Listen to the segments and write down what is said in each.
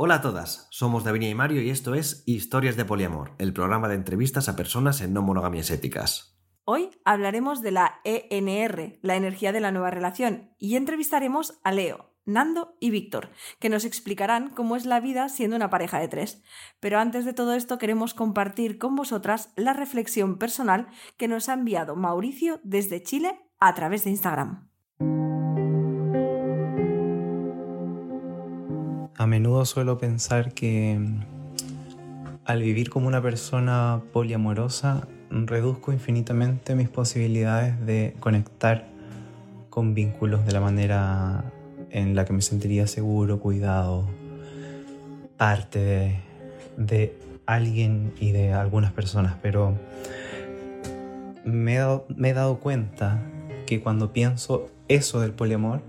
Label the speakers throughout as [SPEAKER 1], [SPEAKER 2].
[SPEAKER 1] Hola a todas, somos Davinia y Mario y esto es Historias de Poliamor, el programa de entrevistas a personas en no monogamias éticas.
[SPEAKER 2] Hoy hablaremos de la ENR, la energía de la nueva relación, y entrevistaremos a Leo, Nando y Víctor, que nos explicarán cómo es la vida siendo una pareja de tres. Pero antes de todo esto queremos compartir con vosotras la reflexión personal que nos ha enviado Mauricio desde Chile a través de Instagram.
[SPEAKER 3] A menudo suelo pensar que mm, al vivir como una persona poliamorosa reduzco infinitamente mis posibilidades de conectar con vínculos de la manera en la que me sentiría seguro, cuidado, parte de, alguien y de algunas personas, pero me he dado cuenta que cuando pienso eso del poliamor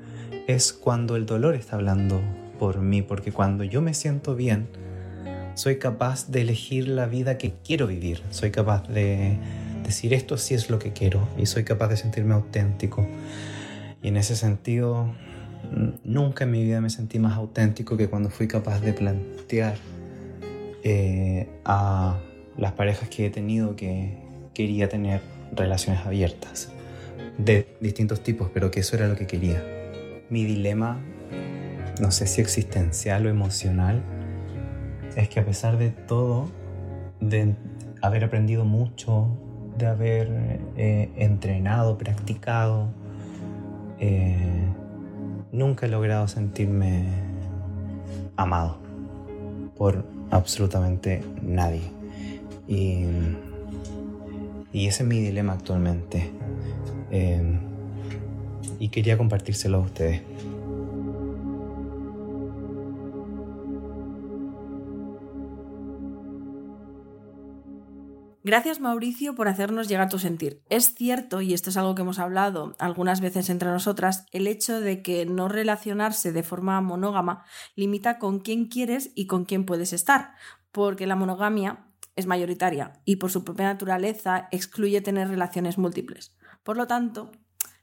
[SPEAKER 3] es cuando el dolor está hablando por mí, porque cuando yo me siento bien, soy capaz de elegir la vida que quiero vivir, soy capaz de decir esto sí es lo que quiero y soy capaz de sentirme auténtico. Y en ese sentido, nunca en mi vida me sentí más auténtico que cuando fui capaz de plantear eh, a las parejas que he tenido que quería tener relaciones abiertas de distintos tipos, pero que eso era lo que quería. Mi dilema no sé si existencial o emocional, es que a pesar de todo, de haber aprendido mucho, de haber eh, entrenado, practicado, eh, nunca he logrado sentirme amado por absolutamente nadie. Y, ese es mi dilema actualmente. Eh, y quería compartírselo a ustedes.
[SPEAKER 2] Gracias Mauricio por hacernos llegar tu sentir. Es cierto, y esto es algo que hemos hablado algunas veces entre nosotras, el hecho de que no relacionarse de forma monógama limita con quién quieres y con quién puedes estar, porque la monogamia es mayoritaria y por su propia naturaleza excluye tener relaciones múltiples. Por lo tanto,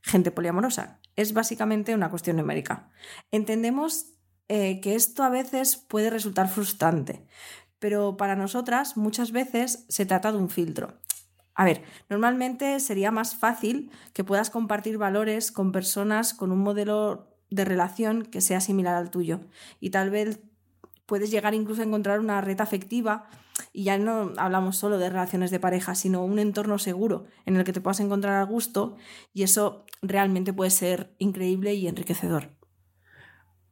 [SPEAKER 2] gente poliamorosa es básicamente una cuestión numérica. Entendemos eh, que esto a veces puede resultar frustrante, pero para nosotras muchas veces se trata de un filtro. A ver, normalmente sería más fácil que puedas compartir valores con personas con un modelo de relación que sea similar al tuyo y tal vez puedes llegar incluso a encontrar una red afectiva y ya no hablamos solo de relaciones de pareja, sino un entorno seguro en el que te puedas encontrar a gusto y eso realmente puede ser increíble y enriquecedor.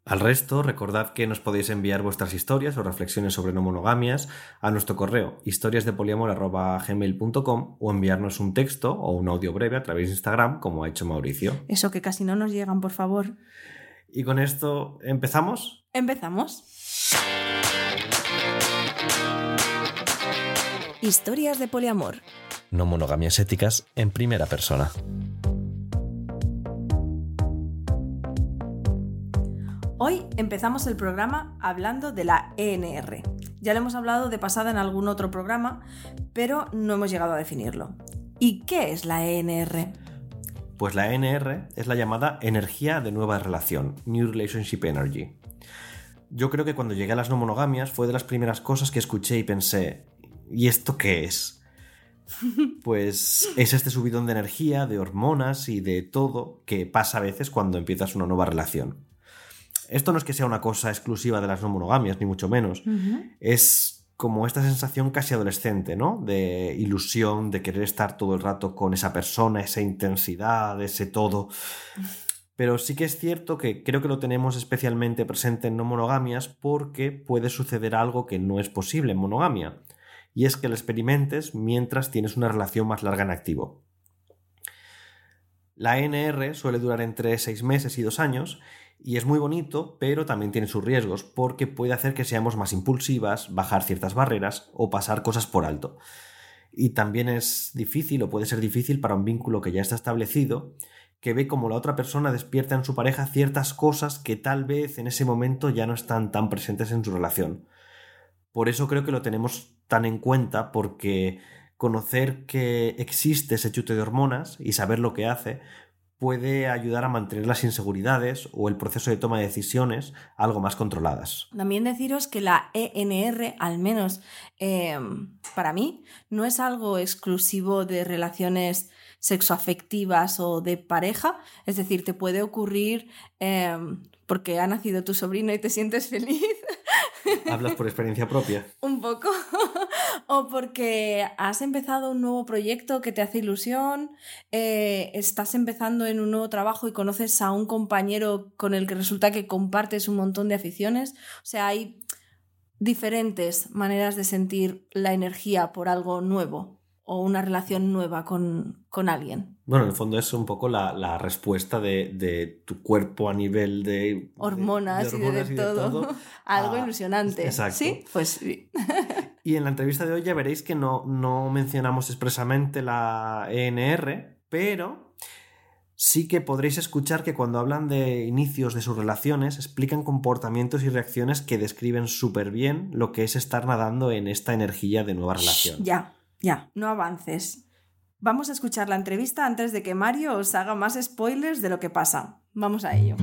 [SPEAKER 1] Al resto, recordad que nos podéis enviar vuestras historias o reflexiones sobre no monogamias a nuestro correo historiasdepoliamor.gmail.com o enviarnos un texto o un audio breve a través de Instagram, como ha hecho Mauricio.
[SPEAKER 2] Eso que casi no nos llegan, por favor.
[SPEAKER 1] Y con esto, ¿empezamos?
[SPEAKER 2] Empezamos.
[SPEAKER 4] Historias de poliamor.
[SPEAKER 1] No monogamias éticas en primera persona.
[SPEAKER 2] Hoy empezamos el programa hablando de la ENR. Ya lo hemos hablado de pasada en algún otro programa, pero no hemos llegado a definirlo. ¿Y qué es la ENR?
[SPEAKER 1] Pues la ENR es la llamada energía de nueva relación, New Relationship Energy. Yo creo que cuando llegué a las no monogamias fue de las primeras cosas que escuché y pensé, ¿y esto qué es? Pues es este subidón de energía, de hormonas y de todo que pasa a veces cuando empiezas una nueva relación. Esto no es que sea una cosa exclusiva de las no monogamias, ni mucho menos. Es como esta sensación casi adolescente, ¿no? De ilusión, de querer estar todo el rato con esa persona, esa intensidad, ese todo. Pero sí que es cierto que creo que lo tenemos especialmente presente en no monogamias porque puede suceder algo que no es posible en monogamia. Y es que lo experimentes mientras tienes una relación más larga en activo. La NR suele durar entre 6 meses y 2 años y es muy bonito, pero también tiene sus riesgos, porque puede hacer que seamos más impulsivas, bajar ciertas barreras o pasar cosas por alto. Y también es difícil o puede ser difícil para un vínculo que ya está establecido, que ve como la otra persona despierta en su pareja ciertas cosas que tal vez en ese momento ya no están tan presentes en su relación. Por eso creo que lo tenemos tan en cuenta, porque conocer que existe ese chute de hormonas y saber lo que hace puede ayudar a mantener las inseguridades o el proceso de toma de decisiones algo más controladas.
[SPEAKER 2] También deciros que la ENR, al menos eh, para mí, no es algo exclusivo de relaciones sexoafectivas o de pareja. Es decir, te puede ocurrir eh, porque ha nacido tu sobrino y te sientes feliz.
[SPEAKER 1] Hablas por experiencia propia.
[SPEAKER 2] un poco. O porque has empezado un nuevo proyecto que te hace ilusión, eh, estás empezando en un nuevo trabajo y conoces a un compañero con el que resulta que compartes un montón de aficiones. O sea, hay diferentes maneras de sentir la energía por algo nuevo o una relación nueva con, con alguien.
[SPEAKER 1] Bueno, en el fondo es un poco la, la respuesta de, de tu cuerpo a nivel de
[SPEAKER 2] Hormonas, y de,
[SPEAKER 1] hormonas
[SPEAKER 2] todo. Algo
[SPEAKER 1] a-
[SPEAKER 2] ilusionante.
[SPEAKER 1] Exacto.
[SPEAKER 2] Sí, pues sí.
[SPEAKER 1] Y en la entrevista de hoy ya veréis que no, no mencionamos expresamente la ENR, pero sí que podréis escuchar que cuando hablan de inicios de sus relaciones explican comportamientos y reacciones que describen súper bien lo que es estar nadando en esta energía de nueva relación.
[SPEAKER 2] Ya, ya, no avances. Vamos a escuchar la entrevista antes de que Mario os haga más spoilers de lo que pasa. Vamos a ello.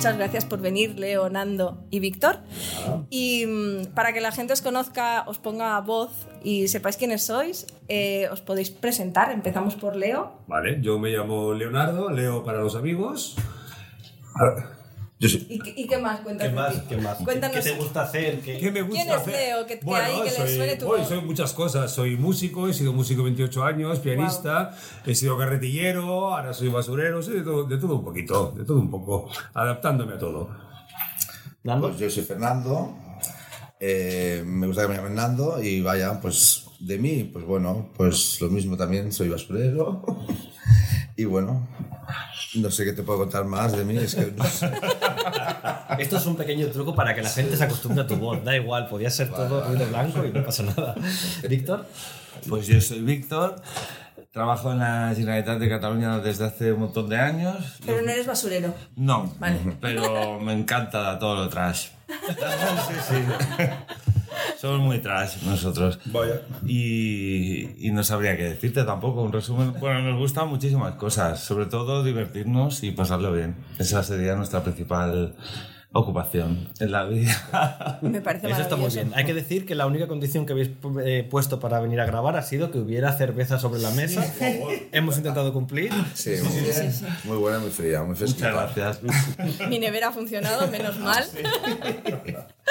[SPEAKER 2] Muchas gracias por venir, Leo, Nando y Víctor. Y mm, para que la gente os conozca, os ponga voz y sepáis quiénes sois, eh, os podéis presentar. Empezamos por Leo.
[SPEAKER 5] Vale, yo me llamo Leonardo, Leo para los amigos. Yo soy-
[SPEAKER 2] ¿Y, qué- y qué más? Cuéntanos. ti. Cuéntanos.
[SPEAKER 1] gusta hacer? ¿Qué-
[SPEAKER 5] ¿Qué me gusta
[SPEAKER 2] ¿Quién es
[SPEAKER 5] hacer?
[SPEAKER 2] Leo? Que- que ahí, que le
[SPEAKER 5] soy,
[SPEAKER 2] suene tu
[SPEAKER 5] voy, soy muchas cosas. Soy músico, he sido músico 28 años, pianista, he sido carretillero, ahora soy basurero, soy de todo, de todo un poquito, de todo un poco, adaptándome a todo.
[SPEAKER 1] Nando?
[SPEAKER 6] Pues yo soy Fernando, eh, me gusta que me llamen Nando y vaya, pues de mí, pues bueno, pues lo mismo también, soy basurero y bueno, no sé qué te puedo contar más de mí, es que no sé.
[SPEAKER 1] Esto es un pequeño truco para que la gente se acostumbre a tu voz. Da igual, podía ser todo ruido blanco y no pasa nada. Víctor.
[SPEAKER 7] Pues yo soy Víctor, trabajo en la Generalitat de Cataluña desde hace un montón de años.
[SPEAKER 2] Pero no eres basurero.
[SPEAKER 7] No,
[SPEAKER 2] Vale.
[SPEAKER 7] pero me encanta todo lo trash. sí, sí. Somos muy trash nosotros.
[SPEAKER 5] Vaya.
[SPEAKER 7] Y, y no sabría qué decirte tampoco. Un resumen. Bueno, nos gustan muchísimas cosas, sobre todo divertirnos y pasarlo bien. Esa sería nuestra principal ocupación en la vida.
[SPEAKER 2] Me parece
[SPEAKER 1] Eso está muy bien. Hay que decir que la única condición que habéis eh, puesto para venir a grabar ha sido que hubiera cerveza sobre la mesa. Hemos intentado cumplir.
[SPEAKER 6] Sí, muy, bien. muy buena, muy fría, muy
[SPEAKER 7] Muchas
[SPEAKER 6] fresquita.
[SPEAKER 7] gracias.
[SPEAKER 2] Mi nevera ha funcionado, menos mal.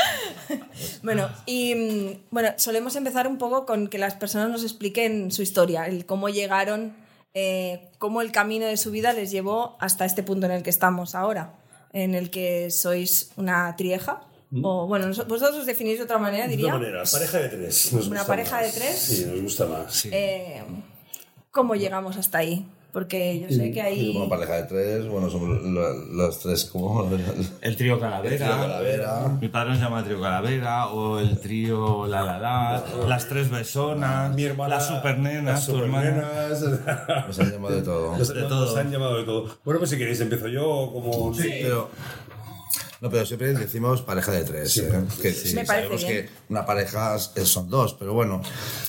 [SPEAKER 2] bueno, y mm, bueno, solemos empezar un poco con que las personas nos expliquen su historia, el cómo llegaron, eh, cómo el camino de su vida les llevó hasta este punto en el que estamos ahora, en el que sois una trieja. O bueno, vosotros os definís de otra manera,
[SPEAKER 5] De
[SPEAKER 2] diría.
[SPEAKER 5] otra manera, pareja de tres. nos
[SPEAKER 2] Una
[SPEAKER 5] gusta
[SPEAKER 2] pareja
[SPEAKER 5] más.
[SPEAKER 2] de tres.
[SPEAKER 5] Sí, nos gusta más.
[SPEAKER 2] Eh, ¿Cómo llegamos hasta ahí? Porque yo sé que ahí...
[SPEAKER 6] Como pareja de tres, bueno, somos lo- los tres como...
[SPEAKER 7] El trío Calavera.
[SPEAKER 6] Trío Calavera.
[SPEAKER 7] Mi padre nos llama trío Calavera o el trío La La La, las tres besonas,
[SPEAKER 5] Mi hermana,
[SPEAKER 7] las supernenas,
[SPEAKER 5] las supernenas.
[SPEAKER 6] Nos han llamado de todo.
[SPEAKER 5] Nos,
[SPEAKER 7] De
[SPEAKER 5] nos
[SPEAKER 7] todo.
[SPEAKER 5] han llamado de todo. Bueno, pues si queréis empiezo yo como...
[SPEAKER 6] Pero, no, pero siempre decimos pareja de tres. ¿eh? Que sí,
[SPEAKER 2] Me parece
[SPEAKER 6] sabemos
[SPEAKER 2] bien.
[SPEAKER 6] que una pareja son dos, pero bueno,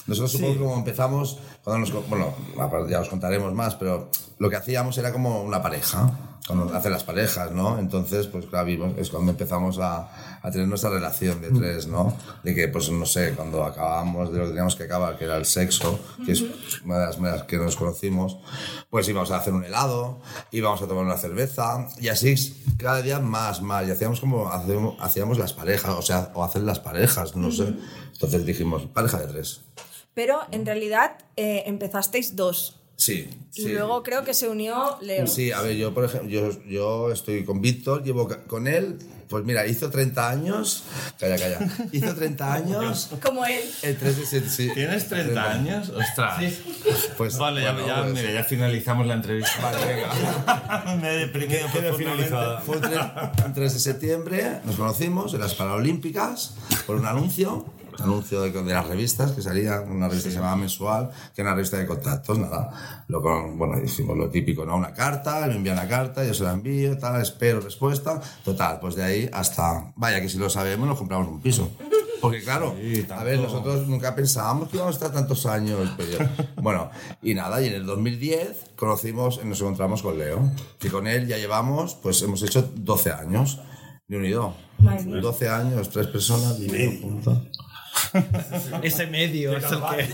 [SPEAKER 6] nosotros supongo que como empezamos, cuando nos, bueno, aparte ya os contaremos más, pero lo que hacíamos era como una pareja, cuando hacen las parejas, ¿no? Entonces, pues claro, es cuando empezamos a, a tener nuestra relación de tres, ¿no? De que, pues no sé, cuando acabamos de lo que teníamos que acabar, que era el sexo, que es una de las maneras que nos conocimos, pues íbamos a hacer un helado, íbamos a tomar una cerveza, y así cada día más, más, y hacíamos como, hacíamos, hacíamos las parejas, o sea, o hacer las parejas, no sé. Entonces dijimos, pareja de tres.
[SPEAKER 2] Pero en realidad eh, empezasteis dos.
[SPEAKER 6] Sí.
[SPEAKER 2] Y
[SPEAKER 6] sí.
[SPEAKER 2] luego creo que se unió Leo.
[SPEAKER 6] Sí, a ver, yo por ejemplo, yo, yo estoy con Víctor, llevo con él, pues mira, hizo 30 años, calla, calla, hizo 30 años,
[SPEAKER 2] Como él.
[SPEAKER 6] el 3 de septiembre, sí.
[SPEAKER 7] ¿Tienes 30 años? ostras.
[SPEAKER 6] Pues,
[SPEAKER 7] Vale, ya,
[SPEAKER 6] bueno,
[SPEAKER 7] ya,
[SPEAKER 6] pues,
[SPEAKER 7] mira, ya finalizamos la entrevista.
[SPEAKER 6] Vale, venga.
[SPEAKER 7] Me he deprimido profundamente.
[SPEAKER 5] finalizada.
[SPEAKER 6] Fue el 3, el 3 de septiembre, nos conocimos en las Paralímpicas por un anuncio anuncio de, de las revistas que salía, una revista que se llamaba Mensual, que era una revista de contactos, nada. Lo bueno, hicimos lo típico, ¿no? Una carta, me envían una carta, yo se la envío, tal, espero respuesta. Total, pues de ahí hasta, vaya que si lo sabemos, nos compramos un piso. Porque claro, a ver, nosotros nunca pensábamos que íbamos a estar tantos años. pero yo- bueno, y nada, y en el 2010 conocimos, nos encontramos con Leo. Que con él ya llevamos, pues hemos hecho 12 años de unido. 12 años, tres personas viviendo juntos.
[SPEAKER 1] Ese medio es el que.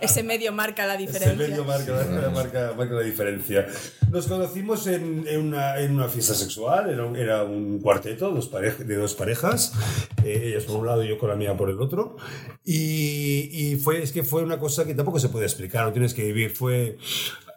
[SPEAKER 2] Ese medio marca la
[SPEAKER 5] Ese
[SPEAKER 2] diferencia.
[SPEAKER 5] medio marca, marca, marca- marca la diferencia. Nos conocimos en, en una, en una fiesta sexual, era un, era un cuarteto dos pareja- de dos parejas, eh, ellas por un lado y yo con la mía por el otro. Y, y fue, es que fue una cosa que tampoco se puede explicar, no tienes que vivir. Fue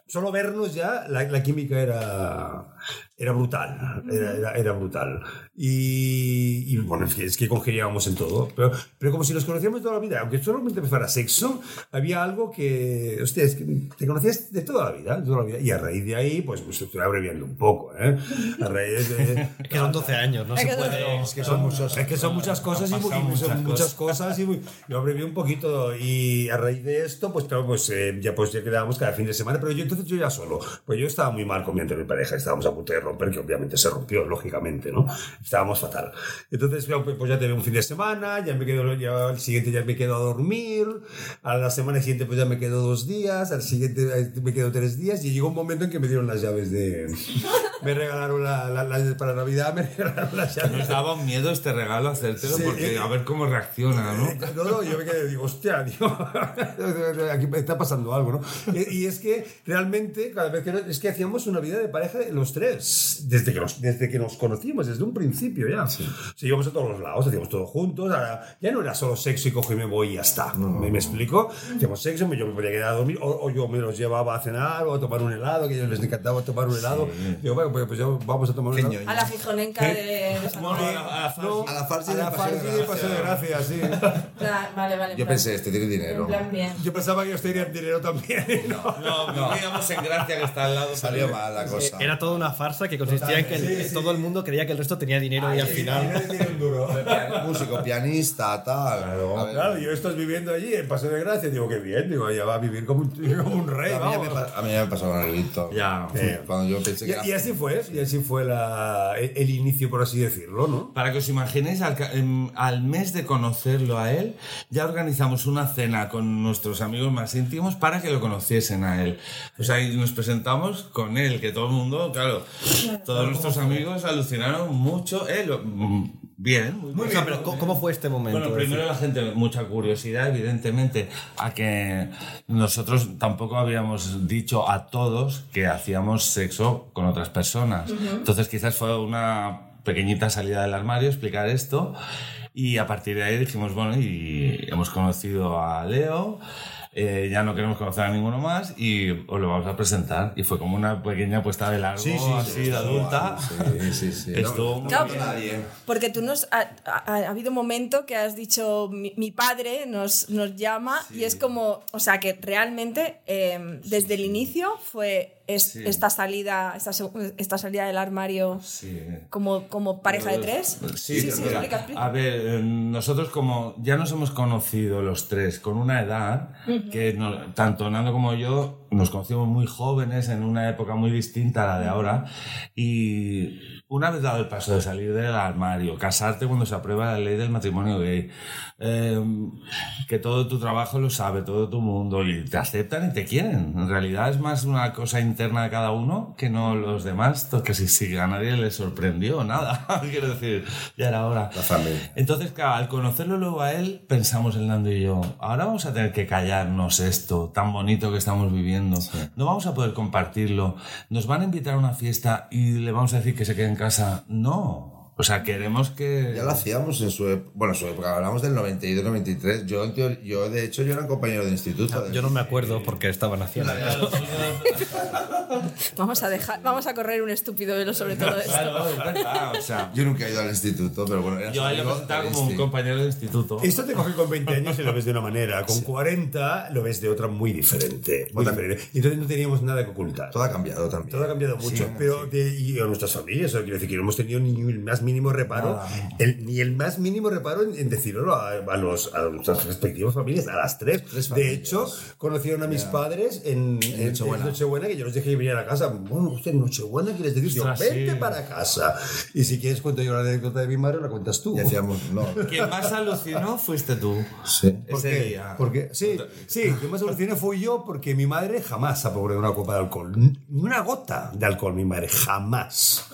[SPEAKER 5] solo vernos ya, la, la química era, era brutal, era, era, era brutal. Y, y, bueno, es que, es que congeniábamos en todo, pero, pero como si nos conocíamos toda la vida, aunque solamente fuera sexo, había algo que, hostia, es que te conocías de toda la vida, de toda la vida. y a raíz de ahí, pues, pues estoy abreviando un poco, ¿eh? A raíz de...
[SPEAKER 1] Es que son 12 años, no se puede.
[SPEAKER 5] Es que son, muchos, es que son muchas cosas y,
[SPEAKER 7] muchas
[SPEAKER 5] muchas cosas y muy- yo abrevié un poquito y a raíz de esto pues claro pues eh, ya pues ya quedábamos cada fin de semana pero yo entonces yo ya solo pues yo estaba muy mal con mi anterior pareja estábamos a punto de romper que obviamente se rompió lógicamente no estábamos fatal entonces pues ya te veo un fin de semana ya me quedo ya al siguiente ya me quedo a dormir a la semana siguiente pues ya me quedo dos días al siguiente eh, me quedo tres días y llegó un momento en que me dieron las llaves de me regalaron la, la- la- para Navidad me regalaron las llaves
[SPEAKER 7] Nos daba un miedo este regalo hacértelo
[SPEAKER 5] Sí,
[SPEAKER 7] porque
[SPEAKER 5] eh,
[SPEAKER 7] a ver cómo reacciona, ¿no?
[SPEAKER 5] No, no, yo me quedé, digo, hostia, digo, aquí me está pasando algo, ¿no? Y, y es que realmente, cada vez que es que hacíamos una vida de pareja los tres, desde que nos, desde que nos conocimos, desde un principio ya. Sí. íbamos a todos los lados, hacíamos todo juntos, ahora ya no era solo sexo y cojo y me voy y ya está. ¿Me, me explico? Hacíamos sexo, yo me podía quedar a dormir, o, o yo me los llevaba a cenar o a tomar un helado, que a ellos les encantaba tomar un helado. Digo, bueno, pues, pues ya vamos a tomar un helado.
[SPEAKER 2] A la fijonenca de, de
[SPEAKER 7] Bueno,
[SPEAKER 2] Juan.
[SPEAKER 7] a la-
[SPEAKER 5] No,
[SPEAKER 6] A la paseo de
[SPEAKER 5] paseo de gracia, sí.
[SPEAKER 2] Claro, Vale, vale.
[SPEAKER 6] Yo
[SPEAKER 2] plan-
[SPEAKER 6] pensé, este tiene dinero.
[SPEAKER 2] Plan bien.
[SPEAKER 5] Yo pensaba que ellos tenían dinero también. y No.
[SPEAKER 7] No, vivíamos en Gracia que está al lado.
[SPEAKER 6] Salió mal la cosa.
[SPEAKER 1] Era toda una farsa que consistía en que el-
[SPEAKER 5] Sí, sí.
[SPEAKER 1] todo el mundo creía que el resto tenía dinero y al final.
[SPEAKER 6] Músico, pianista, tal. Ver,
[SPEAKER 5] Claro, yo estás viviendo allí en Paseo de Gracia, digo, qué bien, digo, allá va a vivir como un, como un rey,
[SPEAKER 6] A mí, ya me, a mí ya me pasó con el grito.
[SPEAKER 7] Ya.
[SPEAKER 6] Cuando yo pensé que
[SPEAKER 5] Y,
[SPEAKER 6] era...
[SPEAKER 5] y así fue, y así fue la, el, el inicio, por así decirlo, ¿no?
[SPEAKER 7] Para que os imaginéis, al, em, al mes de conocerlo a él, ya organizamos una cena con nuestros amigos más íntimos para que lo conociesen a él. O sea, y nos presentamos con él, que todo el mundo, claro, todos nuestros amigos alucinaron mucho. Él, lo- mm, bien, muy
[SPEAKER 1] O
[SPEAKER 7] bien.
[SPEAKER 1] sea, pero ¿cómo- ¿cómo fue este momento?
[SPEAKER 7] Bueno, primero la gente, mucha curiosidad, evidentemente, a que nosotros tampoco habíamos dicho a todos que hacíamos sexo con otras personas. Entonces quizás fue una pequeñita salida del armario explicar esto y a partir de ahí dijimos, bueno, y hemos conocido a Leo. Eh, ya no queremos conocer a ninguno más y os lo vamos a presentar. Y fue como una pequeña puesta de largo, así de adulta.
[SPEAKER 6] Sí, sí, sí.
[SPEAKER 7] Estuvo muy
[SPEAKER 2] Claro,
[SPEAKER 7] bien.
[SPEAKER 6] Nadie.
[SPEAKER 2] Porque tú nos. Ha, ha- ha habido un momento que has dicho, mi, mi padre nos, nos llama y es como. O sea, que realmente eh, desde el inicio fue es-
[SPEAKER 7] Sí.
[SPEAKER 2] esta salida esta, esta salida del armario
[SPEAKER 7] Sí.
[SPEAKER 2] como, como pareja de tres.
[SPEAKER 7] Sí,
[SPEAKER 2] sí,
[SPEAKER 7] mira,
[SPEAKER 2] explica, explica.
[SPEAKER 7] A ver, eh, nosotros como ya nos hemos conocido los tres con una edad que tanto Nando como yo nos conocimos muy jóvenes en una época muy distinta a la de ahora y una vez dado el paso de salir del armario, casarte cuando se aprueba la ley del matrimonio gay, eh, que todo tu trabajo lo sabe, todo tu mundo y te aceptan y te quieren. En realidad es más una cosa interna de cada uno que no los demás, que si, si a nadie le sorprendió nada. Quiero decir, ya era hora.
[SPEAKER 6] La familia.
[SPEAKER 7] Entonces, claro, al conocerlo luego a él, pensamos el Nando y yo, ahora vamos a tener que callarnos esto tan bonito que estamos viviendo. No vamos a poder compartirlo. Nos van a invitar a una fiesta y le vamos a decir que se quede en casa. No. O sea, queremos que...
[SPEAKER 6] Ya lo hacíamos en su época. Bueno, en su época, hablamos del 92, 93. Yo, yo de hecho, yo era un compañero de instituto.
[SPEAKER 1] Yo no me acuerdo porque estaba naciendo.
[SPEAKER 2] Vamos a dejar, vamos a correr un estúpido velo sobre todo esto.
[SPEAKER 7] Claro, es verdad, o sea,
[SPEAKER 6] Yo nunca he ido al instituto, pero bueno, era
[SPEAKER 7] yo ahí lo presentaba como un compañero de instituto.
[SPEAKER 5] Esto te coge con 20 años y lo ves de una manera, con 40 lo ves de otra muy diferente. Muy diferente. Y entonces no teníamos nada que ocultar.
[SPEAKER 6] Todo ha cambiado también.
[SPEAKER 5] Todo ha cambiado mucho, pero de, y a nuestras familias, o sea, quiero decir que no hemos tenido ni más mínimo reparo, el- ni el más mínimo reparo en, en decirlo a, a los, a nuestras respectivas familias, a las tres.
[SPEAKER 6] Tres
[SPEAKER 5] de hecho, conocieron a mis padres en, en- en
[SPEAKER 6] Nochebuena.
[SPEAKER 5] Nochebuena, que yo los dejé venir a casa. Bueno, usted en Nochebuena quieres decir, yo,
[SPEAKER 7] Ostras,
[SPEAKER 5] vente
[SPEAKER 7] sí.
[SPEAKER 5] para casa. Y si quieres cuento yo la anécdota de mi madre, la cuentas tú.
[SPEAKER 6] Y hacíamos, no.
[SPEAKER 7] Quien más alucinó fuiste tú.
[SPEAKER 6] Sí.
[SPEAKER 5] ¿Por
[SPEAKER 7] ese
[SPEAKER 5] qué?
[SPEAKER 7] día.
[SPEAKER 5] Porque, sí, sí, que más solucioné fui yo porque mi madre jamás ha probado una copa de alcohol. Ni una gota de alcohol, mi madre, jamás.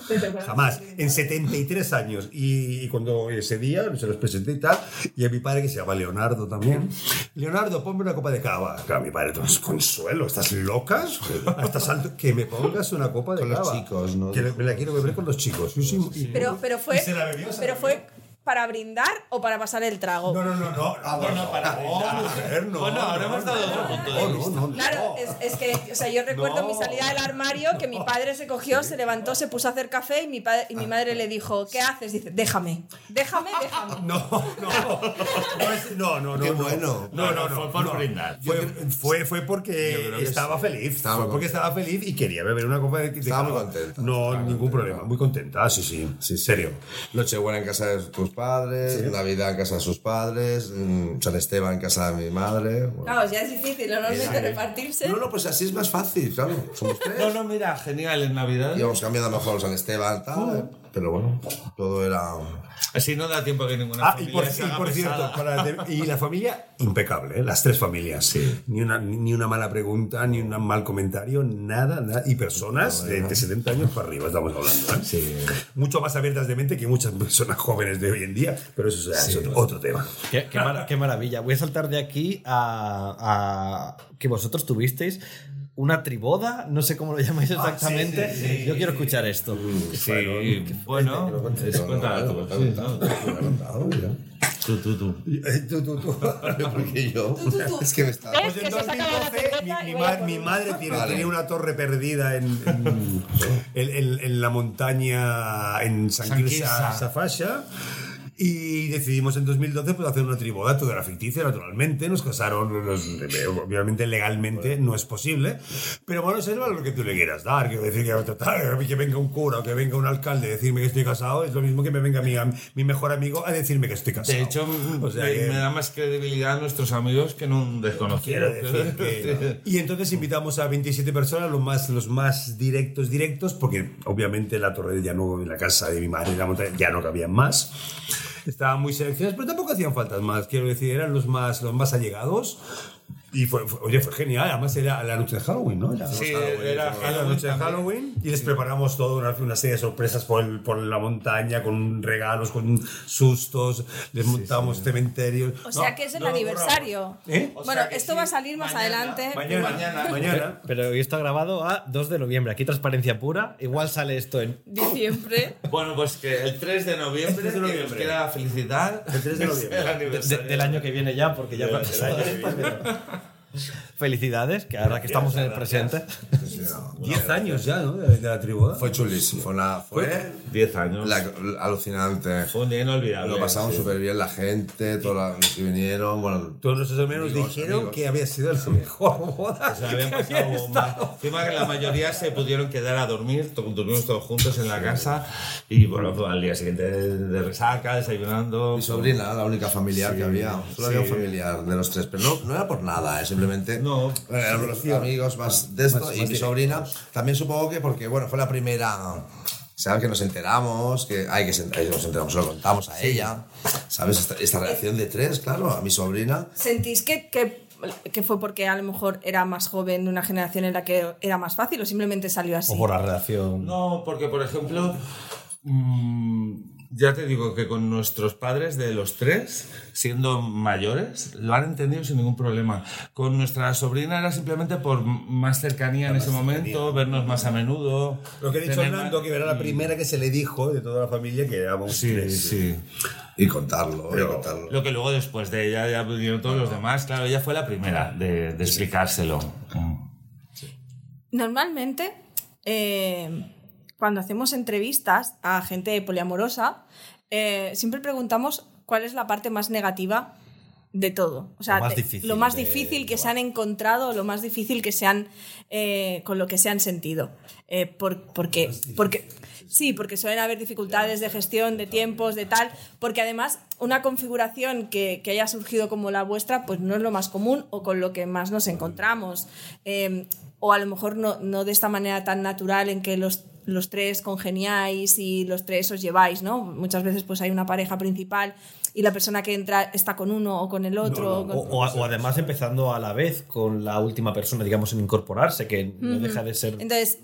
[SPEAKER 5] Jamás. En 73 años. Y, y cuando ese día se los presenté y tal, y a mi padre que se llama Leonardo también. Leonardo, ponme una copa de cava. Claro, mi padre, consuelo, ¿estás locas? ¿Estás alto? Que me pongas una copa de
[SPEAKER 6] Con los
[SPEAKER 5] cava.
[SPEAKER 6] chicos, ¿no?
[SPEAKER 5] Que me la quiero beber con los chicos. Sí, sí, y-
[SPEAKER 2] Pero, pero fue.
[SPEAKER 5] ¿Y se la bebió? ¿Se la
[SPEAKER 2] pero
[SPEAKER 5] bebió?
[SPEAKER 2] fue para brindar o para pasar el trago.
[SPEAKER 5] No, no, no, no. Ah, bueno, para mujer, no.
[SPEAKER 7] Bueno, ahora hemos dado otro punto de
[SPEAKER 5] No,
[SPEAKER 7] vista.
[SPEAKER 5] no, no.
[SPEAKER 2] Claro, es, es que, o sea, yo recuerdo mi salida del armario que mi padre se cogió, se levantó, se puso a hacer café y mi, padre, y mi madre le dijo, ¿qué haces? Dice, déjame, déjame, déjame.
[SPEAKER 5] No, no, no, no, no, no.
[SPEAKER 6] Qué
[SPEAKER 5] no.
[SPEAKER 6] bueno.
[SPEAKER 5] No, no, no.
[SPEAKER 7] Fue por
[SPEAKER 5] no.
[SPEAKER 7] brindar.
[SPEAKER 5] Fue, fue, fue porque estaba
[SPEAKER 6] sí.
[SPEAKER 5] feliz.
[SPEAKER 6] Estaba
[SPEAKER 5] Fue porque estaba feliz y quería beber una copa de,
[SPEAKER 6] Estaba muy contenta.
[SPEAKER 5] No, ningún problema. Muy contenta, sí, sí. Sí, serio.
[SPEAKER 6] Nochebuena en casa de tus padres, Navidad en casa de sus padres, mm, San Esteban en casa de mi madre. Bueno.
[SPEAKER 2] Claro, ya es difícil normalmente repartirse.
[SPEAKER 6] No, no, pues así es más fácil, claro. Somos tres.
[SPEAKER 7] No, no, mira, genial en Navidad.
[SPEAKER 6] Íbamos cambiando a lo mejor San Esteban, tal, eh, pero bueno, todo era.
[SPEAKER 7] Así no da tiempo que ninguna
[SPEAKER 5] Ah, y
[SPEAKER 7] familia
[SPEAKER 5] por,
[SPEAKER 7] se
[SPEAKER 5] y
[SPEAKER 7] haga
[SPEAKER 5] por cierto,
[SPEAKER 7] pesada.
[SPEAKER 5] para te- y la familia impecable, ¿eh? las tres familias. Ni, una, ni una mala pregunta, ni un mal comentario, nada, nada. Y personas de, de 70 años para arriba estamos hablando. ¿eh? Mucho más abiertas de mente que muchas personas jóvenes de hoy en día, pero eso es otro, otro tema.
[SPEAKER 1] Qué, qué mara- qué maravilla. Voy a saltar de aquí a, a que vosotros tuvisteis una triboda, no sé cómo lo llamáis exactamente. Yo quiero escuchar esto.
[SPEAKER 7] Sí, bueno, cuéntala tú. Tú, tú, tú.
[SPEAKER 5] Tú, tú, tú.
[SPEAKER 6] Porque yo.
[SPEAKER 2] tú, tú.
[SPEAKER 6] Es que me está.
[SPEAKER 5] Pues en
[SPEAKER 2] se saca la
[SPEAKER 5] 2012
[SPEAKER 2] cerveza
[SPEAKER 5] mi, mi ma- mi madre tiene,
[SPEAKER 6] Vale.
[SPEAKER 5] tenía una torre perdida en, en, en- en- en la montaña en San,
[SPEAKER 7] San
[SPEAKER 5] Quirze. Safasha. Y decidimos en 2012 pues, hacer una triboda, todo era ficticio, naturalmente. Nos casaron, nos- obviamente legalmente no es posible. Pero bueno, es lo que tú le quieras dar. Quiero decir que, que venga un cura o que venga un alcalde a decirme que estoy casado es lo mismo que me venga mi, mi mejor amigo a decirme que estoy casado.
[SPEAKER 7] De hecho,
[SPEAKER 5] O sea
[SPEAKER 7] me,
[SPEAKER 5] que-
[SPEAKER 7] me da más credibilidad a nuestros amigos que no un desconocido.
[SPEAKER 5] Decir que... Y entonces invitamos a 27 personas, los más, los más directos, directos, porque obviamente la torre ya no, la casa de mi madre la montaña ya no cabían más. Estaban muy seleccionados, pero tampoco hacían faltas más. Quiero decir, eran los más, los más allegados. Y fue, fue- oye, fue genial. Además era la noche de Halloween, ¿no? Era-
[SPEAKER 7] Sí,
[SPEAKER 5] Halloween,
[SPEAKER 7] era
[SPEAKER 5] la noche de. Halloween. Y les preparamos toda una, una serie de sorpresas por, el- por la montaña, con regalos, con sustos. Les montamos cementerios.
[SPEAKER 2] O sea
[SPEAKER 5] No,
[SPEAKER 2] que es el
[SPEAKER 5] no
[SPEAKER 2] aniversario.
[SPEAKER 5] ¿Eh?
[SPEAKER 7] O
[SPEAKER 2] Bueno,
[SPEAKER 7] sea
[SPEAKER 2] esto
[SPEAKER 7] sí,
[SPEAKER 2] va a salir más
[SPEAKER 7] mañana-
[SPEAKER 2] adelante.
[SPEAKER 5] Mañana,
[SPEAKER 7] Mañana.
[SPEAKER 5] mañana.
[SPEAKER 1] Pero hoy está grabado a 2 de noviembre. Aquí transparencia pura. Igual sale esto en...
[SPEAKER 2] Diciembre.
[SPEAKER 7] Bueno, pues que el 3 de noviembre,
[SPEAKER 5] El 3 de
[SPEAKER 7] que nos
[SPEAKER 5] noviembre.
[SPEAKER 7] queda felicitar.
[SPEAKER 5] El 3 de noviembre.
[SPEAKER 7] el
[SPEAKER 1] de-
[SPEAKER 7] aniversario.
[SPEAKER 1] del año que viene ya, porque ya 失礼。Felicidades, que ahora que estamos en el presente.
[SPEAKER 5] 10 años ya, ¿no? De, la tribu.
[SPEAKER 6] Fue chulísimo. Fue, una, fue
[SPEAKER 7] 10 años.
[SPEAKER 6] la- alucinante.
[SPEAKER 7] Fue un día inolvidable.
[SPEAKER 6] Lo pasamos
[SPEAKER 7] sí.
[SPEAKER 6] súper bien, la gente, todos los que vinieron. Bueno,
[SPEAKER 5] Todos nuestros hermanos
[SPEAKER 6] Amigos,
[SPEAKER 5] dijeron
[SPEAKER 6] amigos.
[SPEAKER 5] que había sido la mejor boda.
[SPEAKER 7] Se habían
[SPEAKER 5] que
[SPEAKER 7] pasado
[SPEAKER 5] había
[SPEAKER 7] bomba.
[SPEAKER 5] estado.
[SPEAKER 7] Encima que la mayoría se pudieron quedar a dormir, dormimos todos juntos en la casa y bueno, pues, al día siguiente de, resaca, desayunando.
[SPEAKER 6] mi sobrina, la única familiar que había. Solo había un familiar de los tres, pero no, no era por nada, eh, simplemente
[SPEAKER 7] No.
[SPEAKER 6] Eran los amigos más de esto. y mi sobrina, también supongo que porque, bueno, fue la primera. ¿Sabes? Que nos enteramos, que hay que eh, nos enteramos, se lo contamos a ella. ¿Sabes? Esta, esta reacción de tres, claro, a mi sobrina.
[SPEAKER 2] ¿Sentís que, que, que fue porque a lo mejor era más joven de una generación en la que era más fácil o simplemente salió así?
[SPEAKER 1] O por la relación.
[SPEAKER 7] No, porque por ejemplo, mm, ya te digo que con nuestros padres de los tres, siendo mayores, lo han entendido sin ningún problema. Con nuestra sobrina era simplemente por más cercanía en ese momento, vernos más a menudo.
[SPEAKER 5] Lo que ha dicho Hernando, que era la primera que se le dijo de toda la familia que éramos
[SPEAKER 7] Sí,
[SPEAKER 5] tres.
[SPEAKER 7] sí.
[SPEAKER 6] Y contarlo, y contarlo.
[SPEAKER 7] Lo que luego después de ella ya vinieron todos los demás. Claro, ella fue la primera de, de explicárselo. Mm.
[SPEAKER 2] Normalmente, eh, cuando hacemos entrevistas a gente poliamorosa, eh, siempre preguntamos cuál es la parte más negativa de todo. O sea,
[SPEAKER 1] Lo más difícil
[SPEAKER 2] lo más
[SPEAKER 1] de-
[SPEAKER 2] difícil que se han encontrado, lo más difícil que se han, eh, con lo que se han sentido. Eh, por- porque, porque, sí, porque suelen haber dificultades de gestión, de tiempos, de tal, porque además una configuración que, que haya surgido como la vuestra, pues no es lo más común o con lo que más nos encontramos. Eh, o a lo mejor no, no de esta manera tan natural en que los, los tres congeniáis y los tres os lleváis, ¿no? Muchas veces pues hay una pareja principal y la persona que entra está con uno o con el otro. o con-
[SPEAKER 1] O, o- o además empezando a la vez con la última persona, digamos, en incorporarse, que no deja de ser...
[SPEAKER 2] Entonces,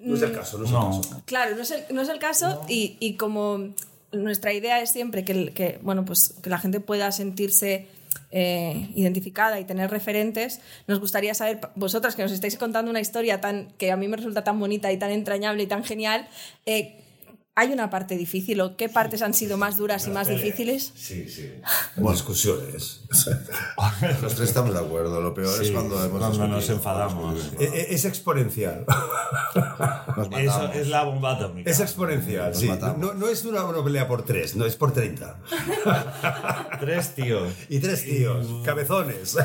[SPEAKER 5] No es el caso, no es el caso.
[SPEAKER 2] Claro, no es el, no es el caso y, y como nuestra idea es siempre que, el- que, bueno, pues, que la gente pueda sentirse eh, identificada y tener referentes, nos gustaría saber, vosotras que nos estáis contando una historia tan, que a mí me resulta tan bonita y tan entrañable y tan genial, eh, ¿hay una parte difícil o qué partes han sido más duras y más difíciles?
[SPEAKER 7] Sí, sí.
[SPEAKER 5] Bueno, discusiones.
[SPEAKER 6] Los tres estamos de acuerdo. Lo peor es cuando hemos
[SPEAKER 7] cuando nos enfadamos.
[SPEAKER 5] E- e- Es exponencial.
[SPEAKER 6] Nos
[SPEAKER 7] Eso
[SPEAKER 6] matamos.
[SPEAKER 7] es la bomba atómica.
[SPEAKER 5] Es exponencial, sí. No, no es una, una pelea por tres, no, es por 30.
[SPEAKER 7] Tres tíos.
[SPEAKER 5] Y tres tíos, cabezones.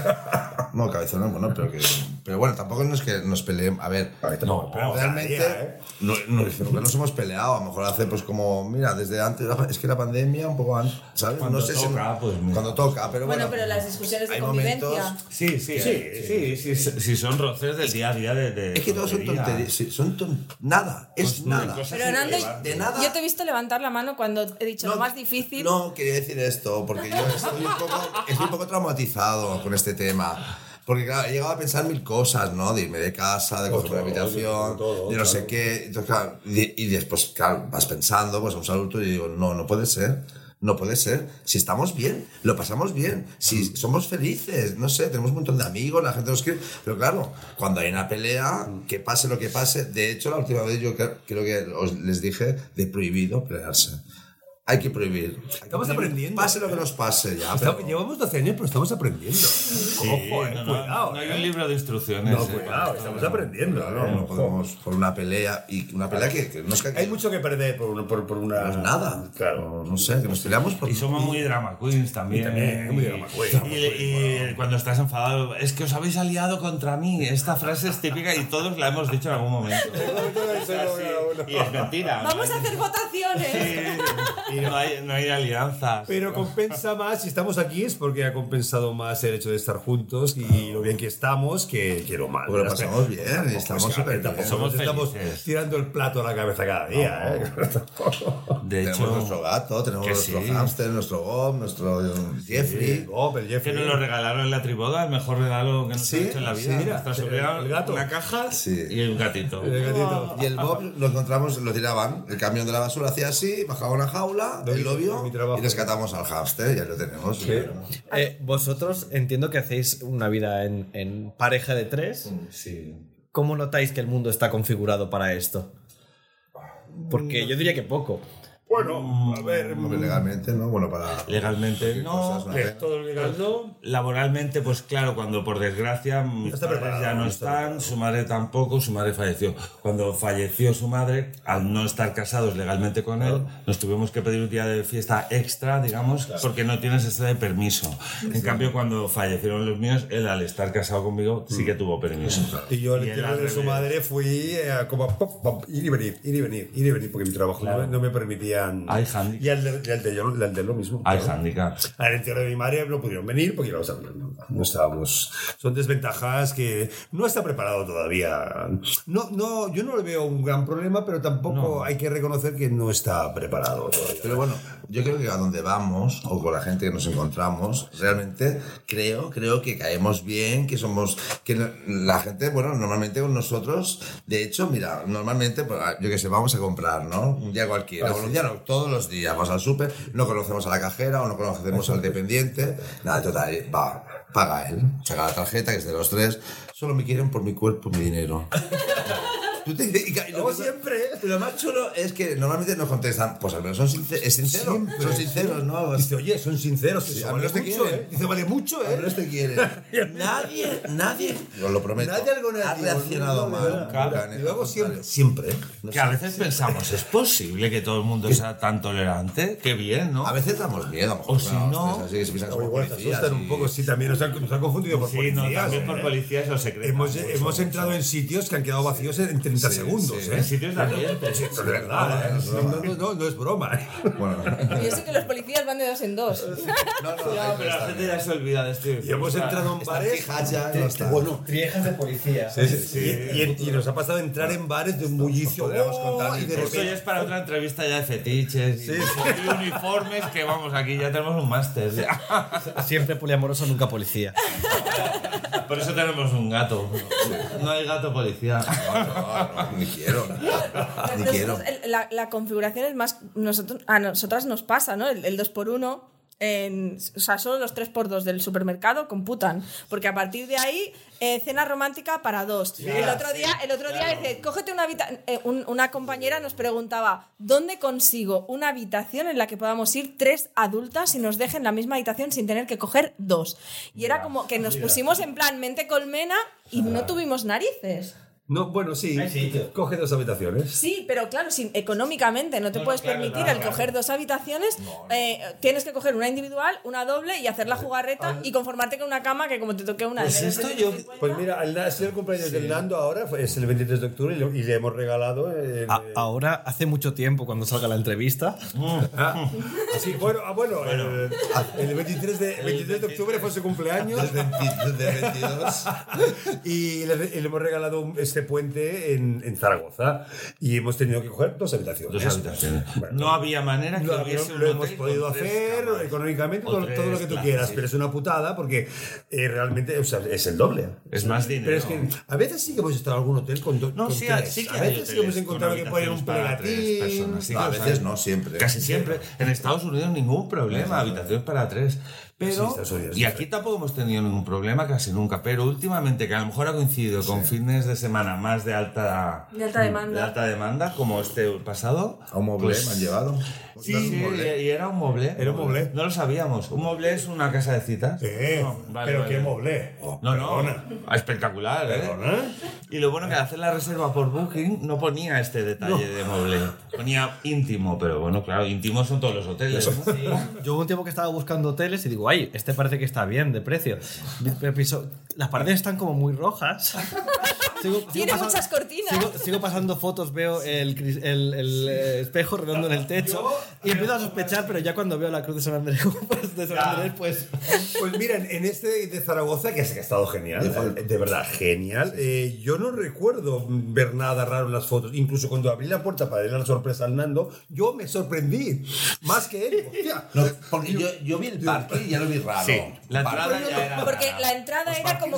[SPEAKER 6] No, cabezones, bueno, pero que. Pero bueno, tampoco no es que nos peleemos. A ver,
[SPEAKER 5] No, pero
[SPEAKER 6] realmente
[SPEAKER 5] día, ¿eh?
[SPEAKER 6] no, no, nunca nos hemos peleado. A lo mejor hace, pues como, mira, desde antes, es que la pandemia, un poco antes, ¿sabes?
[SPEAKER 7] Cuando
[SPEAKER 6] no sé si-
[SPEAKER 7] toca, pues mira.
[SPEAKER 6] Cuando toca, pero bueno.
[SPEAKER 2] Bueno, pero las discusiones de convivencia.
[SPEAKER 6] momentos-
[SPEAKER 7] Sí, sí, sí, sí, sí, sí, son roces del día a día de, de
[SPEAKER 6] Es que todos son
[SPEAKER 7] tonterías.
[SPEAKER 6] son ton- nada, es
[SPEAKER 7] Pues no,
[SPEAKER 6] nada.
[SPEAKER 2] Pero Nando,
[SPEAKER 6] De nada.
[SPEAKER 2] yo te he visto levantar la mano cuando he dicho lo más difícil.
[SPEAKER 6] No, quería decir esto, porque yo estoy un poco, estoy un poco traumatizado con este tema. Porque claro, he llegado a pensar mil cosas, ¿no? De irme de casa, de coger una habitación,
[SPEAKER 5] todo,
[SPEAKER 6] de no sé qué. Entonces, claro, y, y después, claro, vas pensando, pues a un adulto y digo, no, no puede ser. No puede ser. Si estamos bien, lo pasamos bien. Si somos felices, no sé, tenemos un montón de amigos, la gente nos quiere. Pero claro, cuando hay una pelea, que pase lo que pase. De hecho, la última vez yo cre- creo que os les dije de prohibido pelearse. Hay que prohibir. Hay que
[SPEAKER 5] Estamos
[SPEAKER 6] prohibir.
[SPEAKER 5] aprendiendo.
[SPEAKER 6] Pase lo que nos pase ya.
[SPEAKER 5] Estamos-
[SPEAKER 6] pero-
[SPEAKER 5] llevamos 12 años, pero estamos aprendiendo.
[SPEAKER 7] Sí,
[SPEAKER 5] Ojo, eh,
[SPEAKER 7] no,
[SPEAKER 5] cuidado.
[SPEAKER 7] no hay
[SPEAKER 5] eh.
[SPEAKER 7] un libro de instrucciones.
[SPEAKER 5] No,
[SPEAKER 7] eh,
[SPEAKER 5] cuidado, estamos aprendiendo.
[SPEAKER 6] Claro,
[SPEAKER 5] ¿no?
[SPEAKER 6] no podemos por una pelea y una pelea que, que no es que
[SPEAKER 5] Hay mucho que perder por una. Por, por una
[SPEAKER 6] pues nada.
[SPEAKER 5] Claro.
[SPEAKER 6] No sé, que nos peleamos por
[SPEAKER 7] Y somos muy drama queens también.
[SPEAKER 5] Y también, muy drama queen.
[SPEAKER 7] Y, y- y cuando estás enfadado, es que os habéis aliado contra mí. Esta frase es típica y todos la hemos dicho en algún momento. Y es mentira.
[SPEAKER 2] Vamos a hacer votaciones.
[SPEAKER 7] Y no hay, no hay alianzas.
[SPEAKER 5] Pero compensa más, si estamos aquí es porque ha compensado más el hecho de estar juntos y lo bien que estamos que, que lo mal.
[SPEAKER 6] Porque lo pasamos bien, estamos
[SPEAKER 5] Pues,
[SPEAKER 6] súper
[SPEAKER 5] tampoco
[SPEAKER 6] bien.
[SPEAKER 7] Somos
[SPEAKER 5] nos estamos
[SPEAKER 7] felices.
[SPEAKER 5] tirando el plato a la cabeza cada día. ¿eh?
[SPEAKER 7] De
[SPEAKER 6] Tenemos
[SPEAKER 7] hecho,
[SPEAKER 6] nuestro gato, tenemos
[SPEAKER 7] que
[SPEAKER 6] nuestro
[SPEAKER 7] sí.
[SPEAKER 6] hámster, nuestro Bob, nuestro Jeffrey.
[SPEAKER 5] Pero
[SPEAKER 7] que
[SPEAKER 5] Jeffrey.
[SPEAKER 7] nos lo regalaron en la triboda, el mejor regalo que nos
[SPEAKER 6] Sí,
[SPEAKER 7] han hecho en la vida.
[SPEAKER 5] sí, mira,
[SPEAKER 7] Nuestra sobrina,
[SPEAKER 5] el gato.
[SPEAKER 7] una caja
[SPEAKER 6] Sí.
[SPEAKER 7] y un gatito.
[SPEAKER 5] El gatito.
[SPEAKER 6] Y el Bob lo encontramos, lo tiraban, el camión de la basura hacía así, bajaba una jaula,
[SPEAKER 5] De mi-
[SPEAKER 6] él lo vio
[SPEAKER 5] de mi trabajo.
[SPEAKER 6] y rescatamos al hámster, ya lo tenemos.
[SPEAKER 1] Eh, vosotros entiendo que hacéis una vida en, en pareja de tres.
[SPEAKER 7] Sí.
[SPEAKER 1] ¿Cómo notáis que el mundo está configurado para esto? Porque yo diría que poco.
[SPEAKER 5] Bueno, a ver.
[SPEAKER 6] Hombre, legalmente, ¿no? Bueno, para...
[SPEAKER 7] Legalmente no.
[SPEAKER 6] cosas, ¿no?
[SPEAKER 5] Todo legal, ¿no?
[SPEAKER 7] Laboralmente, pues claro, cuando por desgracia mis padres ya no
[SPEAKER 5] no está
[SPEAKER 7] están,
[SPEAKER 5] preparado.
[SPEAKER 7] su madre tampoco, su madre falleció. Cuando falleció su madre, al no estar casados legalmente con él, nos tuvimos que pedir un día de fiesta extra, digamos, porque no tienes este de permiso. En cambio, cuando fallecieron los míos, él al estar casado conmigo sí que tuvo permiso.
[SPEAKER 5] Y yo al entierro de su madre fui eh, como pop, pop, ir y venir, ir y venir, ir y venir, porque mi trabajo no, me- no permitían.
[SPEAKER 7] Hay handicap.
[SPEAKER 5] Y al de, y al de, yo- al de lo mismo.
[SPEAKER 7] Hay
[SPEAKER 5] claro.
[SPEAKER 7] handicap.
[SPEAKER 5] Al entierro de mi madre no pudieron venir porque íbamos a- no, no estábamos. Son desventajas que no está preparado todavía. No, no, yo no le veo un gran problema, pero tampoco hay que reconocer que no está preparado todavía.
[SPEAKER 6] Pero bueno, yo creo que a donde vamos o con la gente que nos encontramos, realmente creo, creo que caemos bien, que somos, que no- la gente, bueno, normalmente con nosotros, de hecho, mira, normalmente, pues, yo que sé, vamos a comprar, ¿no? Un día cualquiera, bueno, un día todos los días vamos al súper, no conocemos a la cajera o no conocemos al dependiente, nada, total, va, paga él, saca la tarjeta, que es de los tres, solo me quieren por mi cuerpo y mi dinero. Tú te- lo
[SPEAKER 5] Como siempre.
[SPEAKER 6] Lo más chulo es que normalmente nos contestan, pues al menos son sinceros, es sincero,
[SPEAKER 5] Siempre.
[SPEAKER 6] son sinceros, ¿no?
[SPEAKER 5] Dice, oye, son sinceros.
[SPEAKER 6] Sí,
[SPEAKER 5] eso
[SPEAKER 6] a
[SPEAKER 5] vale
[SPEAKER 6] menos te
[SPEAKER 5] mucho,
[SPEAKER 6] quieren.
[SPEAKER 5] ¿eh? Dice, vale mucho,
[SPEAKER 6] Al
[SPEAKER 5] ¿eh?
[SPEAKER 6] menos te quieren. Nadie, nadie, os lo prometo,
[SPEAKER 5] Nadie vez
[SPEAKER 6] ha reaccionado
[SPEAKER 5] no,
[SPEAKER 6] mal.
[SPEAKER 5] no,
[SPEAKER 6] nunca,
[SPEAKER 5] no. Y
[SPEAKER 6] al
[SPEAKER 5] luego siempre, siempre. ¿eh?
[SPEAKER 7] Que a veces pensamos, ¿es posible que todo el mundo sea tan tolerante? Qué bien, ¿no?
[SPEAKER 6] A veces damos miedo, a lo mejor.
[SPEAKER 7] O si no-
[SPEAKER 6] así que se piensan como policías
[SPEAKER 5] asustan un poco, sí, también nos han, confundido por
[SPEAKER 7] sí,
[SPEAKER 5] policías.
[SPEAKER 7] no, también
[SPEAKER 5] ¿eh?
[SPEAKER 7] por policías o secretos.
[SPEAKER 5] Hemos, entrado en sitios que han quedado vacíos en 30
[SPEAKER 6] Sí,
[SPEAKER 5] segundos,
[SPEAKER 6] sí.
[SPEAKER 5] ¿eh?
[SPEAKER 7] En sitios de ambiente.
[SPEAKER 5] Sí, de verdad, ¿eh? No, no, no, no, no es broma. ¿eh?
[SPEAKER 6] Bueno,
[SPEAKER 2] Y eso que los policías van de dos en dos.
[SPEAKER 6] no, no,
[SPEAKER 7] Pero la gente ya se olvida de esto.
[SPEAKER 5] Y hemos entrado en bares.
[SPEAKER 6] ya no están.
[SPEAKER 5] Bueno,
[SPEAKER 1] Triejas de policía.
[SPEAKER 5] y, y- y nos ha pasado entrar en bares de un bullicio.
[SPEAKER 6] Podríamos
[SPEAKER 5] ¡oh!
[SPEAKER 6] contar
[SPEAKER 5] y de
[SPEAKER 7] Esto ya es para otra entrevista ya de fetiches y, uniformes que vamos, aquí ya tenemos un máster.
[SPEAKER 1] Siempre poliamoroso, nunca policía.
[SPEAKER 7] Por eso tenemos un gato. No hay gato policía.
[SPEAKER 6] No, ni quiero. Ni quiero.
[SPEAKER 2] La, la configuración es más. Nosotros, a nosotras nos pasa, ¿no? El, el 2x1. En, o sea, solo los 3x2 del supermercado computan. Porque a partir de ahí, eh, cena romántica para dos. el otro día, el otro día dice, cógete una habitación. una compañera nos preguntaba, ¿dónde consigo una habitación en la que podamos ir tres adultas y nos dejen la misma habitación sin tener que coger dos? Y era como que nos pusimos en plan mente colmena y no tuvimos narices.
[SPEAKER 5] No, bueno, sí. Coge dos habitaciones.
[SPEAKER 2] Sí, pero claro, si económicamente no te puedes
[SPEAKER 7] claro,
[SPEAKER 2] permitir
[SPEAKER 7] claro,
[SPEAKER 2] el
[SPEAKER 7] claro.
[SPEAKER 2] coger dos habitaciones, eh, tienes que coger una individual, una doble y hacer la jugarreta y conformarte con una cama que como te toque una...
[SPEAKER 7] Pues
[SPEAKER 2] de-
[SPEAKER 7] esto yo-
[SPEAKER 5] Pues mira, el, ha sido el cumpleaños del Nando ahora, es el 23 de octubre y le, y le hemos regalado. el-
[SPEAKER 1] A- ahora, hace mucho tiempo, cuando salga la entrevista,
[SPEAKER 5] Ah, sí, bueno, ah, bueno, El, el 23 de, 23 de octubre fue su cumpleaños
[SPEAKER 6] Del 20 del 22.
[SPEAKER 5] y le, y le hemos regalado un- este puente en, en Zaragoza y hemos tenido que coger dos habitaciones.
[SPEAKER 7] Dos habitaciones.
[SPEAKER 5] Bueno,
[SPEAKER 7] No había manera que
[SPEAKER 5] Lo,
[SPEAKER 7] hubiese
[SPEAKER 5] lo hemos podido hacer
[SPEAKER 7] camas.
[SPEAKER 5] económicamente, todo,
[SPEAKER 7] tres
[SPEAKER 5] todo lo que tú quieras,
[SPEAKER 7] sí.
[SPEAKER 5] pero es una putada porque eh, realmente o sea, es el doble.
[SPEAKER 7] Es más dinero.
[SPEAKER 5] Pero es que a veces sí que hemos estado en algún hotel con, do-
[SPEAKER 7] No,
[SPEAKER 5] con
[SPEAKER 7] sí,
[SPEAKER 5] tres.
[SPEAKER 7] sí que
[SPEAKER 5] a veces sí que hemos encontrado
[SPEAKER 7] con
[SPEAKER 5] que ponen un
[SPEAKER 7] habitaciones para tres
[SPEAKER 5] plegatín.
[SPEAKER 7] personas, sí.
[SPEAKER 6] No, a veces no, siempre.
[SPEAKER 7] Casi siempre. En Estados Unidos ningún problema, habitaciones para tres.
[SPEAKER 5] Sí,
[SPEAKER 7] Pero, y
[SPEAKER 5] sí.
[SPEAKER 7] aquí tampoco hemos tenido ningún problema, casi nunca. Pero últimamente, que a lo mejor ha coincidido con fines de semana más de alta,
[SPEAKER 2] De alta demanda.
[SPEAKER 7] de alta demanda, como este pasado.
[SPEAKER 6] A un mueble
[SPEAKER 7] pues-
[SPEAKER 6] me han llevado.
[SPEAKER 7] Sí, sí, y era un moble.
[SPEAKER 5] Era un mueble.
[SPEAKER 7] No lo sabíamos. Un moble es una casa de citas.
[SPEAKER 5] Eh,
[SPEAKER 7] No, vale,
[SPEAKER 5] pero
[SPEAKER 7] vale.
[SPEAKER 5] qué moble.
[SPEAKER 7] No, no.
[SPEAKER 5] Perdona.
[SPEAKER 7] Espectacular, ¿eh?
[SPEAKER 5] Perdona.
[SPEAKER 7] Y lo bueno que al hacer la reserva por Booking no ponía este detalle de mueble. Ponía íntimo, pero bueno, claro, íntimo son todos los hoteles. ¿no?
[SPEAKER 1] yo hubo un tiempo que estaba buscando hoteles y digo, ay, este parece que está bien de precio. Las paredes están como muy rojas. Sigo- sigo
[SPEAKER 2] Tiene
[SPEAKER 1] pasando-
[SPEAKER 2] muchas cortinas.
[SPEAKER 1] Sigo, sigo pasando fotos, veo el, el- el, eh, espejo redondo en el techo y empiezo a sospechar, pero ya cuando veo la cruz de San Andrés, pues, de San Andrés, pues
[SPEAKER 5] Pues mira, en este de Zaragoza, que, ha estado genial, de verdad, genial. eh, yo no recuerdo ver nada raro en las fotos. Incluso cuando abrí la puerta para darle la sorpresa al Nando, yo me sorprendí. Más que él. Hostia.
[SPEAKER 6] No, porque yo, yo vi el parque y ya lo vi raro.
[SPEAKER 7] Sí, la
[SPEAKER 6] Parque.
[SPEAKER 7] entrada ya era.
[SPEAKER 2] Porque
[SPEAKER 7] rara.
[SPEAKER 2] la entrada era como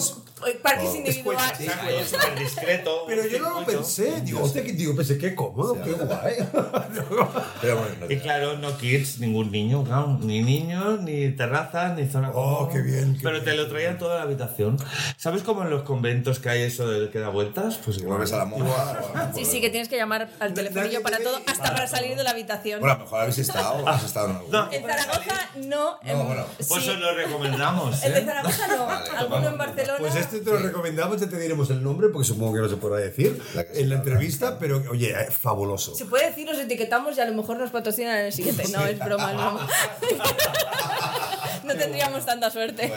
[SPEAKER 2] parques individuales.
[SPEAKER 7] Es súper discreto.
[SPEAKER 5] Pero yo no lo pensé. Digo, que- digo, pensé, qué cómodo, qué guay.
[SPEAKER 6] Pero bueno, no
[SPEAKER 7] Y claro, no kids, ningún niño, claro, ni niños, ni terrazas, ni zona.
[SPEAKER 5] Oh,
[SPEAKER 7] común.
[SPEAKER 5] qué bien, qué
[SPEAKER 7] Pero te lo traían toda la habitación. ¿Sabes cómo en los conventos que hay eso del que da vueltas? Pues igual.
[SPEAKER 6] vuelves a la moda.
[SPEAKER 2] Sí, sí, que tienes que llamar al telefonillo para todo, hasta para salir de la habitación.
[SPEAKER 6] Bueno, a lo mejor habéis estado, has estado en alguno.
[SPEAKER 2] En Zaragoza no. en-
[SPEAKER 6] bueno.
[SPEAKER 2] sí.
[SPEAKER 7] Pues os lo recomendamos.
[SPEAKER 2] El de
[SPEAKER 7] ¿eh?
[SPEAKER 2] Zaragoza no. Alguno en Barcelona.
[SPEAKER 5] Pues este te lo recomendamos, ya te diremos el nombre, porque supongo que no se podrá decir
[SPEAKER 6] La
[SPEAKER 5] en la entrevista, pero oye, eh, fabuloso.
[SPEAKER 2] Se puede decir, los etiquetamos y a lo mejor nos patrocinan en el siguiente. No, es broma, es broma. No tendríamos tanta suerte.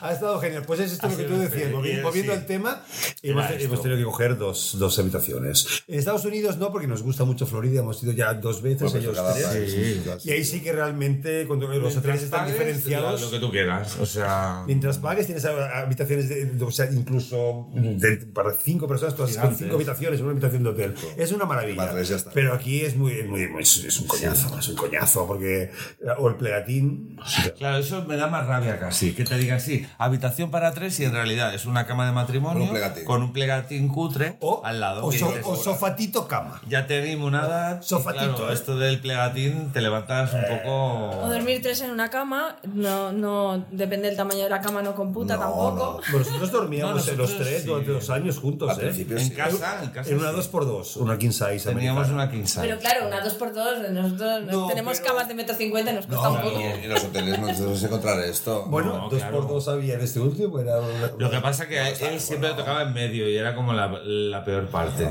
[SPEAKER 5] Ha estado genial. Pues es esto
[SPEAKER 7] Ha
[SPEAKER 5] lo que tú decías.
[SPEAKER 7] sí.
[SPEAKER 5] Volviendo al tema, hemos, hemos tenido que coger dos, dos habitaciones. En Estados Unidos no, porque nos gusta mucho Florida. Hemos ido ya dos veces,
[SPEAKER 6] Bueno,
[SPEAKER 5] ellos
[SPEAKER 6] cada
[SPEAKER 5] tres.
[SPEAKER 6] sí, sí.
[SPEAKER 5] Y ahí sí que realmente, cuando los hoteles están
[SPEAKER 7] pagues,
[SPEAKER 5] diferenciados.
[SPEAKER 7] Lo que tú quieras. O sea.
[SPEAKER 5] Mientras pagues, tienes habitaciones, de, o sea, incluso de- para cinco personas, todas con
[SPEAKER 7] Gigantes.
[SPEAKER 5] cinco habitaciones, una habitación de hotel. Es una maravilla.
[SPEAKER 6] Para tres ya está.
[SPEAKER 5] Pero aquí es muy, muy, muy- es, es un coñazo, es un coñazo, porque. O el plegatín.
[SPEAKER 7] Claro, eso me da más rabia casi. Que te digan, sí, habitación para tres y en realidad es una cama de matrimonio
[SPEAKER 6] Con un plegatín.
[SPEAKER 7] con un plegatín cutre
[SPEAKER 5] O,
[SPEAKER 7] al lado.
[SPEAKER 5] o, so- o sofatito cama.
[SPEAKER 7] ya te di monada.
[SPEAKER 5] Sofatito,
[SPEAKER 7] Claro,
[SPEAKER 5] ¿eh?
[SPEAKER 7] esto del plegatín te levantas un
[SPEAKER 2] O
[SPEAKER 7] poco.
[SPEAKER 2] dormir tres en una cama, no, no depende del tamaño de la cama, no computa
[SPEAKER 6] No,
[SPEAKER 2] tampoco.
[SPEAKER 5] Bueno, nosotros dormíamos
[SPEAKER 7] No,
[SPEAKER 5] los
[SPEAKER 7] nosotros
[SPEAKER 5] tres
[SPEAKER 7] sí.
[SPEAKER 5] durante dos años juntos,
[SPEAKER 6] Al
[SPEAKER 5] ¿eh?
[SPEAKER 7] En
[SPEAKER 6] sí.
[SPEAKER 7] casa, en casa.
[SPEAKER 5] En una
[SPEAKER 7] sí.
[SPEAKER 5] 2x2, una king size.
[SPEAKER 7] Teníamos
[SPEAKER 5] americana.
[SPEAKER 7] una king size.
[SPEAKER 2] Pero claro, una 2x2, nosotros
[SPEAKER 5] No,
[SPEAKER 2] tenemos
[SPEAKER 5] pero-
[SPEAKER 2] camas de metro cincuenta y nos cuesta un poco.
[SPEAKER 6] Y en los hoteles no debes encontrar esto.
[SPEAKER 5] Bueno,
[SPEAKER 7] No,
[SPEAKER 5] 2x2 había en este último. Era una-
[SPEAKER 7] Lo que pasa que a él siempre le tocaba en medio y era como la, la peor parte.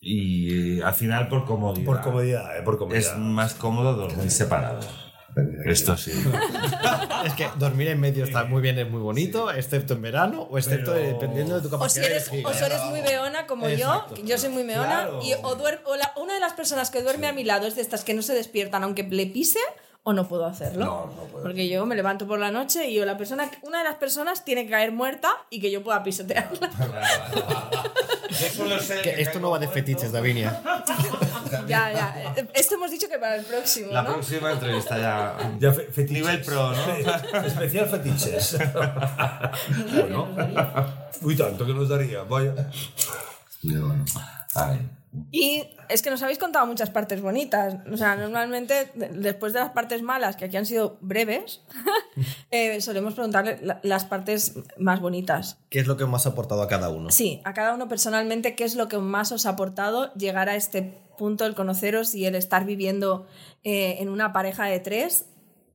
[SPEAKER 7] Y eh, al final por comodidad.
[SPEAKER 5] Por comodidad, ¿eh? Por
[SPEAKER 7] Es
[SPEAKER 5] comodidad.
[SPEAKER 7] más cómodo dormir separado. Esto sí.
[SPEAKER 1] Es que dormir en medio está muy bien, es muy bonito, excepto en verano o excepto
[SPEAKER 5] Pero-
[SPEAKER 1] dependiendo de tu
[SPEAKER 2] O si
[SPEAKER 1] capacidad.
[SPEAKER 2] eres,
[SPEAKER 1] de
[SPEAKER 2] o si eres muy beona como
[SPEAKER 1] Exacto.
[SPEAKER 2] yo, que yo soy muy beona,
[SPEAKER 5] Claro.
[SPEAKER 2] y o, duer- o la- una de las personas que duerme a mi lado es de estas que no se despiertan aunque le pise, o no puedo hacerlo.
[SPEAKER 6] No, no puedes.
[SPEAKER 2] Porque yo me levanto por la noche y yo la persona, una de las personas tiene que caer muerta y que yo pueda pisotearla.
[SPEAKER 1] Que esto no va de fetiches, Davinia.
[SPEAKER 2] ya, ya. Esto hemos dicho que para el próximo,
[SPEAKER 7] La
[SPEAKER 2] ¿no?
[SPEAKER 7] próxima entrevista ya.
[SPEAKER 5] Ya fe- fetiches.
[SPEAKER 7] Nivel pro, ¿no?
[SPEAKER 5] Fe- Especial fetiches. bueno. Uy, tanto que nos daría, vaya.
[SPEAKER 6] Bueno.
[SPEAKER 7] Ay.
[SPEAKER 2] Y es que nos habéis contado muchas partes bonitas. O sea, normalmente, de- después de las partes malas, que aquí han sido breves, eh, solemos preguntarle la- las partes más bonitas.
[SPEAKER 1] ¿Qué es lo que más ha aportado a cada uno?
[SPEAKER 2] Sí, a cada uno personalmente, ¿qué es lo que más os ha aportado llegar a este punto, el conoceros y el estar viviendo eh, en una pareja de tres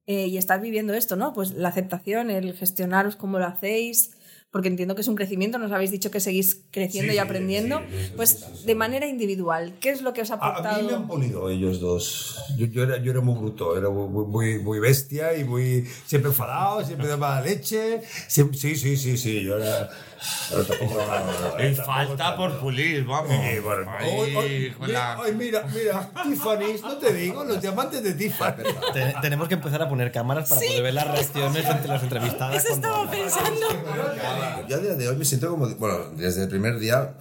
[SPEAKER 2] eh, y estar viviendo esto, ¿no? Pues la aceptación, el gestionaros cómo lo hacéis, porque entiendo que es un crecimiento, nos habéis dicho que seguís creciendo
[SPEAKER 5] Sí,
[SPEAKER 2] y
[SPEAKER 5] sí,
[SPEAKER 2] aprendiendo,
[SPEAKER 5] sí, sí,
[SPEAKER 2] pues
[SPEAKER 5] sí, sí.
[SPEAKER 2] de manera individual, ¿qué es lo que os ha
[SPEAKER 5] A, a
[SPEAKER 2] aportado?
[SPEAKER 5] mí me han polido ellos dos. Yo, yo era, yo era muy bruto, era muy, muy- muy, bestia y muy siempre enfadado, siempre de mala leche. Siempre- sí, sí, sí, sí, yo era... pero tampoco-
[SPEAKER 7] Y
[SPEAKER 5] tampoco
[SPEAKER 7] falta
[SPEAKER 5] tanto.
[SPEAKER 7] por pulir, vamos.
[SPEAKER 5] Eh, bueno, hoy- hoy- mira,
[SPEAKER 7] la-
[SPEAKER 5] hoy mira, mira, Tiffany's, no te digo, los diamantes de Tiffany.
[SPEAKER 1] Te- tenemos que empezar a poner cámaras para poder ver las reacciones entre las entrevistadas.
[SPEAKER 2] Eso estaba pensando.
[SPEAKER 6] Yo a día de hoy me siento como, bueno, desde el primer día,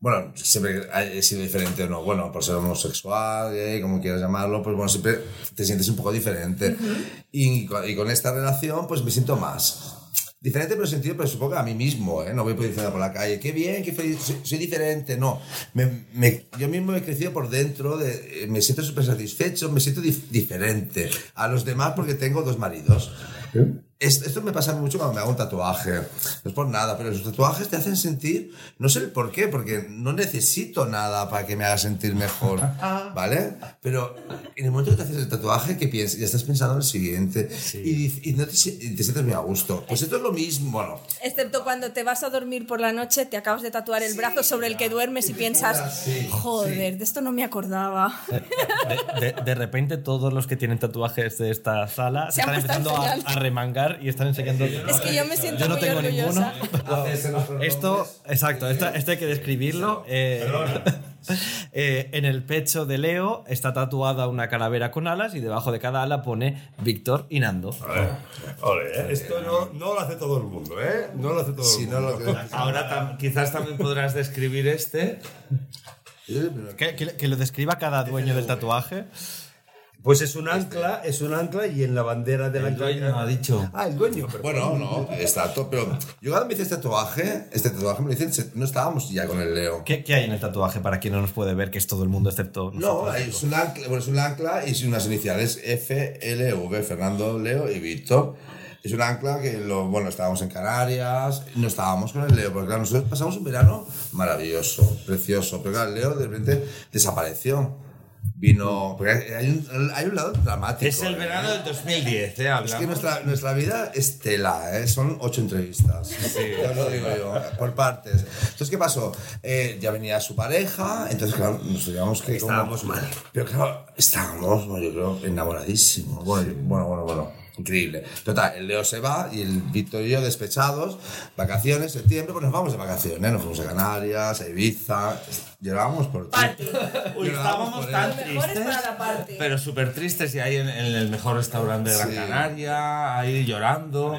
[SPEAKER 6] bueno, siempre he sido diferente o no, bueno, por ser homosexual, gay, como quieras llamarlo, pues bueno, siempre te sientes un poco diferente. y, con, y con esta relación, pues me siento más. Diferente pero sentido, pero supongo que a mí mismo, ¿eh? No voy por diciendo por la calle, qué bien, qué feliz, soy, soy diferente, no. Me, me- yo mismo he crecido por dentro, de, eh, me siento súper satisfecho, me siento dif- diferente a los demás porque tengo dos maridos. Es- Esto me pasa mucho cuando me hago un tatuaje. No es por nada, pero los tatuajes te hacen sentir, no sé el por qué, porque no necesito nada para que me haga sentir mejor, ¿vale? Pero en el momento que te haces el tatuaje, ¿qué piensas? Ya estás pensando en el siguiente y, y no te, si- y te sientes muy a gusto. Pues esto es lo mismo, bueno,
[SPEAKER 2] Excepto cuando te vas a dormir por la noche, te acabas de tatuar el brazo sobre el que duermes y piensas,
[SPEAKER 6] Sí,
[SPEAKER 2] joder, de esto no me acordaba.
[SPEAKER 1] De, de- de repente todos los que tienen tatuajes de esta sala se
[SPEAKER 2] Se
[SPEAKER 1] están empezando a remangar y están enseñando.
[SPEAKER 2] Es que yo me siento
[SPEAKER 1] Yo no
[SPEAKER 2] muy
[SPEAKER 1] tengo
[SPEAKER 2] orgullosa.
[SPEAKER 1] ninguno. Esto, exacto, esto, esto hay que describirlo. Eh, eh, en el pecho de Leo está tatuada una calavera con alas y debajo de cada ala pone Víctor y Nando.
[SPEAKER 5] Ole, ¿eh? Esto no, no lo hace todo el mundo, ¿eh? No lo hace todo
[SPEAKER 6] si
[SPEAKER 5] el
[SPEAKER 6] no
[SPEAKER 5] mundo.
[SPEAKER 6] lo.
[SPEAKER 7] Ahora tam- quizás también podrás describir este.
[SPEAKER 1] Que, que- que lo describa cada dueño del tatuaje.
[SPEAKER 5] Pues es un ancla, es un ancla y en la bandera del
[SPEAKER 7] El
[SPEAKER 5] ancla.
[SPEAKER 7] dueño ha dicho.
[SPEAKER 5] Ah, el dueño, pero.
[SPEAKER 6] Bueno, no, está todo, pero yo cuando me hice este tatuaje, este tatuaje me lo dicen, se- no estábamos ya con el Leo.
[SPEAKER 1] ¿Qué, qué hay en el tatuaje para quien no nos puede ver, que es todo el mundo excepto
[SPEAKER 6] No,
[SPEAKER 1] nosotros?
[SPEAKER 6] es un ancla, bueno, es un ancla y unas iniciales F, L, V, Fernando, Leo y Víctor. Es un ancla que, lo, bueno, estábamos en Canarias, no estábamos con el Leo, porque claro, nosotros pasamos un verano maravilloso, precioso, pero claro, el Leo de repente desapareció. Vino, hay un, hay un lado dramático.
[SPEAKER 7] Es el
[SPEAKER 6] ¿eh?
[SPEAKER 7] verano del 2010, ¿eh? Hablamos.
[SPEAKER 6] Es que nuestra, nuestra vida es tela, ¿eh? son ocho entrevistas. Ya lo digo yo, por partes. Entonces, ¿qué pasó? Eh, ya venía su pareja, entonces, claro, nos digamos que. como-
[SPEAKER 5] Estábamos mal.
[SPEAKER 6] Pero claro, estábamos, yo creo, enamoradísimos. Bueno, yo- bueno, bueno, bueno. Increíble. Total, el Leo se va y el Víctor y yo despechados, vacaciones, septiembre, pues nos vamos de vacaciones, nos fuimos a Canarias, a Ibiza, llevábamos por ti.
[SPEAKER 7] Uy, estábamos tan tristes.
[SPEAKER 2] para la parte.
[SPEAKER 7] Pero súper tristes y ahí en, en el mejor restaurante de Gran
[SPEAKER 6] Sí.
[SPEAKER 7] Canaria, ahí llorando.